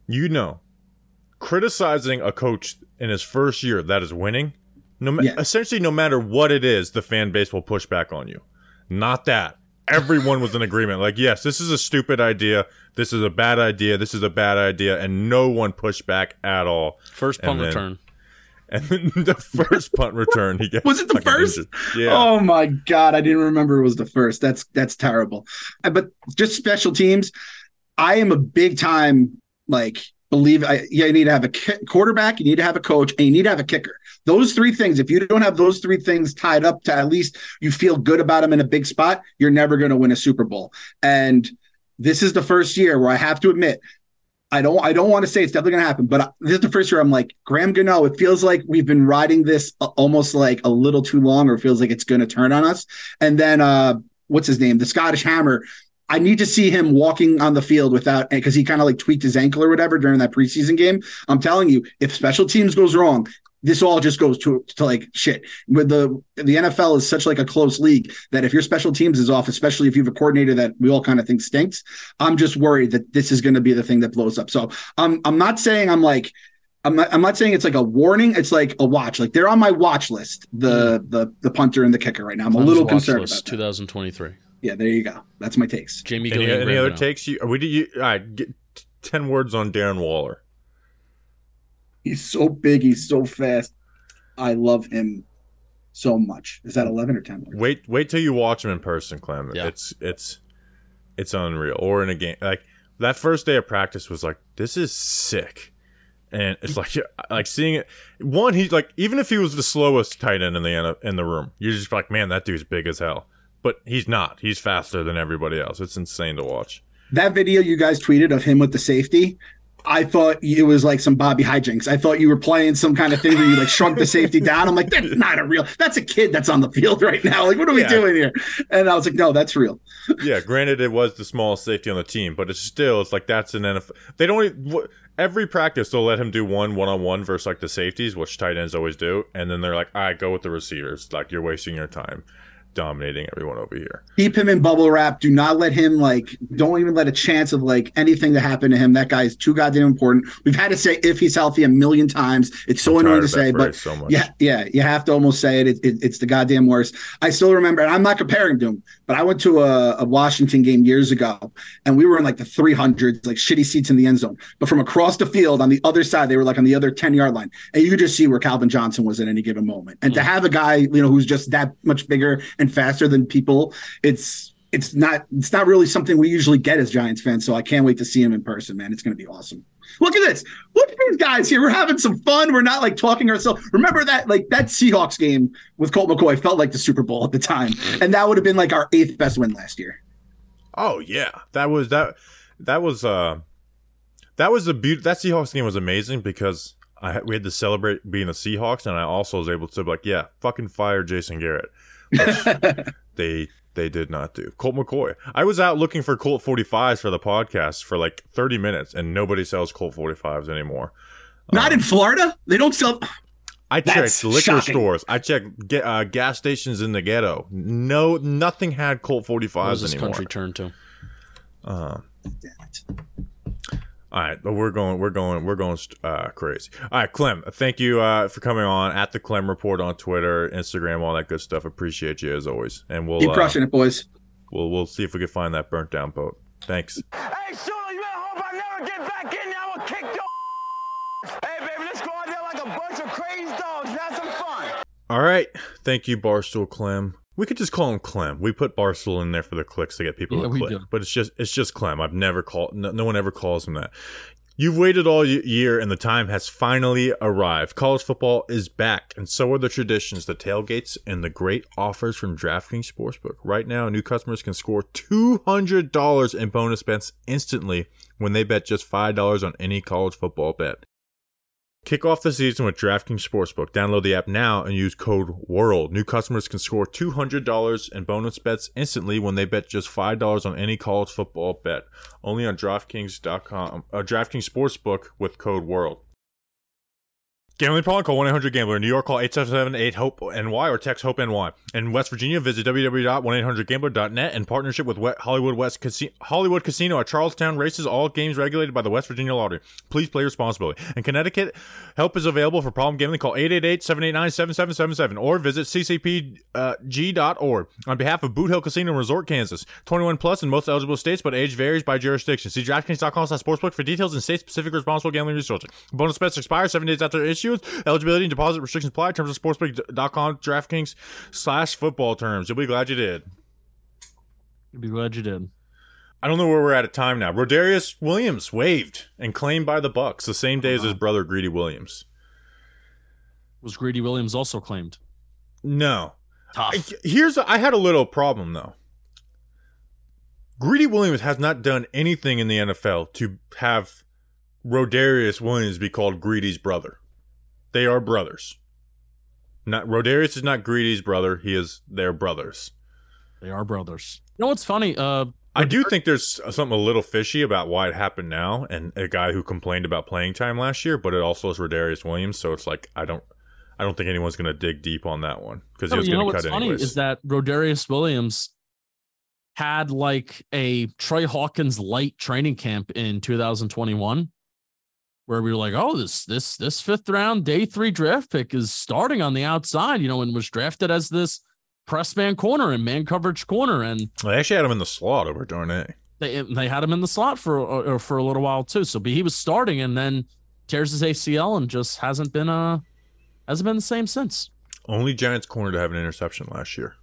You know, criticizing a coach in his first year that is winning, no ma- Yeah. essentially no matter what it is, the fan base will push back on you. Not that. Everyone was in agreement. Like, yes, this is a stupid idea. This is a bad idea. This is a bad idea, and no one pushed back at all. First and punt then- return. And then <laughs> the first punt return, he gets Was it the first? Yeah. Oh my god, I didn't remember it was the first. That's that's terrible. Uh, But just special teams, I am a big time like believe I yeah, you need to have a ki- quarterback, you need to have a coach, and you need to have a kicker. Those three things, if you don't have those three things tied up to at least you feel good about them in a big spot, you're never going to win a Super Bowl. And this is the first year where I have to admit I don't I don't want to say it's definitely going to happen, but this is the first year I'm like Graham Gano. It feels like we've been riding this almost like a little too long, or feels like it's going to turn on us. And then uh, what's his name, the Scottish Hammer. I need to see him walking on the field without because he kind of like tweaked his ankle or whatever during that preseason game. I'm telling you, if special teams goes wrong, this all just goes to to like shit. With the the NFL is such like a close league that if your special teams is off, especially if you have a coordinator that we all kind of think stinks, I'm just worried that this is going to be the thing that blows up. So I'm I'm not saying I'm like I'm not, I'm not saying it's like a warning. It's like a watch. Like they're on my watch list. The mm-hmm. the the punter and the kicker right now. I'm a little concerned list, about 2023. Yeah, there you go. That's my takes. Jamie Any, Gillan. any other takes? You, we, you, all right, get 10 words on Darren Waller. He's so big. He's so fast. I love him so much. Is that 11 or 10? Wait, wait till you watch him in person, Clem. Yeah. It's it's it's unreal. Or in a game, like that first day of practice was like, this is sick. And it's like <laughs> like seeing it. One, he's like even if he was the slowest tight end in the in the room, you're just like, man, that dude's big as hell. But he's not. He's faster than everybody else. It's insane to watch. That video you guys tweeted of him with the safety, I thought it was like some Bobby hijinks. I thought you were playing some kind of thing where you like shrunk the safety down. I'm like, that's not a real. That's a kid that's on the field right now. Like, what are we Yeah. doing here? And I was like, no, that's real. yeah, granted, it was the smallest safety on the team, but it's still, it's like that's an NFL. They don't every practice they'll let him do one one on one versus like the safeties, which tight ends always do, and then they're like, all right, go with the receivers. Like you're wasting your time dominating everyone over here. Keep him in bubble wrap. Do not let him like. Don't even let a chance of like anything to happen to him. That guy's too goddamn important. We've had to say if he's healthy a million times. It's so annoying to say, but so. Yeah, yeah, you have to almost say it. It, it. It's the goddamn worst. I still remember, and I'm not comparing to him, but I went to a, a Washington game years ago, and we were in like the 300s, like shitty seats in the end zone. But from across the field on the other side, they were like on the other 10 yard line, and you could just see where Calvin Johnson was at any given moment. And to mm. have a guy, you know, who's just that much bigger and faster than people, it's it's not it's not really something we usually get as Giants fans. So I can't wait to see him in person, man. It's going to be awesome. Look at this. Look at these guys here. We're having some fun. We're not like talking ourselves. Remember that like that Seahawks game with Colt McCoy felt like the Super Bowl at the time, and that would have been like our eighth best win last year. Oh yeah, that was that. That was uh, that was a beauty. That Seahawks game was amazing because I we had to celebrate being the Seahawks, and I also was able to be like, yeah, fucking fire Jason Garrett. Which <laughs> they they did not do. Colt McCoy. I was out looking for Colt 45s for the podcast for like 30 minutes, and nobody sells Colt 45s anymore. Not in Florida. They don't sell. I That's checked liquor shocking. stores. I checked ga- uh, gas stations in the ghetto. No, nothing had Colt What 45s does this anymore. country turned to? Uh, all right, but we're going, we're going, we're going uh, crazy. All right, Clem, thank you uh, for coming on at the Clem Report on Twitter, Instagram, all that good stuff. Appreciate you as always, and we'll Keep uh, crushing it, boys. we'll we'll see if we can find that burnt down boat. Thanks. Hey, Shula, you better hope I never get back in there. I will kick your <laughs> Hey, baby, let's go out there like a bunch of crazy dogs and have some fun. All right, thank you, Barstool Clem. We could just call him Clem. We put Barstool in there for the clicks to get people Yeah, to click, but it's just it's just Clem. I've never called. No, no one ever calls him that. You've waited all year, and the time has finally arrived. College football is back, and so are the traditions, the tailgates, and the great offers from DraftKings Sportsbook. Right now, new customers can score two hundred dollars in bonus bets instantly when they bet just five dollars on any college football bet. Kick off the season with DraftKings Sportsbook. Download the app now and use code WORLD. New customers can score $200 in bonus bets instantly when they bet just $5 on any college football bet. Only on DraftKings.com, uh, DraftKings Sportsbook with code WORLD. Gambling problem? Call 1-800-GAMBLER. In New York, call 877-8-HOPE-NY or text HOPE-NY. In West Virginia, visit www.1800gambler.net in partnership with Hollywood West Casi- Hollywood Casino at Charlestown Races. All games regulated by the West Virginia Lottery. Please play responsibly. In Connecticut, help is available for problem gambling. Call 888-789-7777 or visit ccpg.org. On behalf of Boot Hill Casino Resort, Kansas. 21 plus in most eligible states, but age varies by jurisdiction. See DraftKings.com slash sportsbook for details and state-specific responsible gambling resources. Bonus bets expire seven days after issuance. Eligibility and deposit restrictions apply. Terms of sportsbook.com DraftKings slash football terms. You'll be glad you did. You'll be glad you did. I don't know where we're at at time now. Rodarius Williams waived and claimed by the Bucs the same day as his uh-huh. brother Greedy Williams. Was Greedy Williams also claimed? No. Tough. I- Here's I had a little problem though. Greedy Williams has not done anything in the NFL to have Rodarius Williams be called Greedy's brother. They are brothers. Not Rodarius is not Greedy's brother. He is their brothers. They are brothers. You know what's funny? Uh, I do think there's something a little fishy about why it happened now, and a guy who complained about playing time last year, but it also is Rodarius Williams. So it's like I don't, I don't think anyone's gonna dig deep on that one because he was you know gonna what's cut funny is that Rodarius Williams had like a Tre Hawkins light training camp in 2021, where we were like, "Oh, this this this fifth round day three draft pick is starting on the outside," you know, and was drafted as this press man corner and man coverage corner, and Well, they actually had him in the slot over Darnay. they they had him in the slot for uh, for a little while too. So he was starting, and then tears his ACL and just hasn't been uh hasn't been the same since. Only Giants corner to have an interception last year.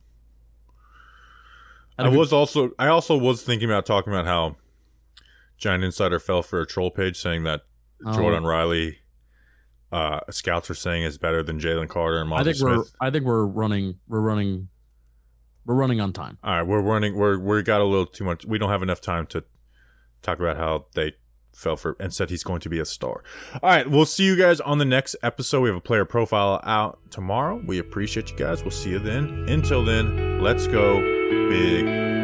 I, was also I also was thinking about talking about how Giant Insider fell for a troll page saying that Oh. Jordan Riley uh, scouts are saying is better than Jalen Carter and I Monty think we're Smith. I think we're running we're running we're running on time. All right, we're running. We're we got a little too much. We don't have enough time to talk about how they fell for and said he's going to be a star. All right, we'll see you guys on the next episode. We have a player profile out tomorrow. We appreciate you guys. We'll see you then. Until then, let's go, Big.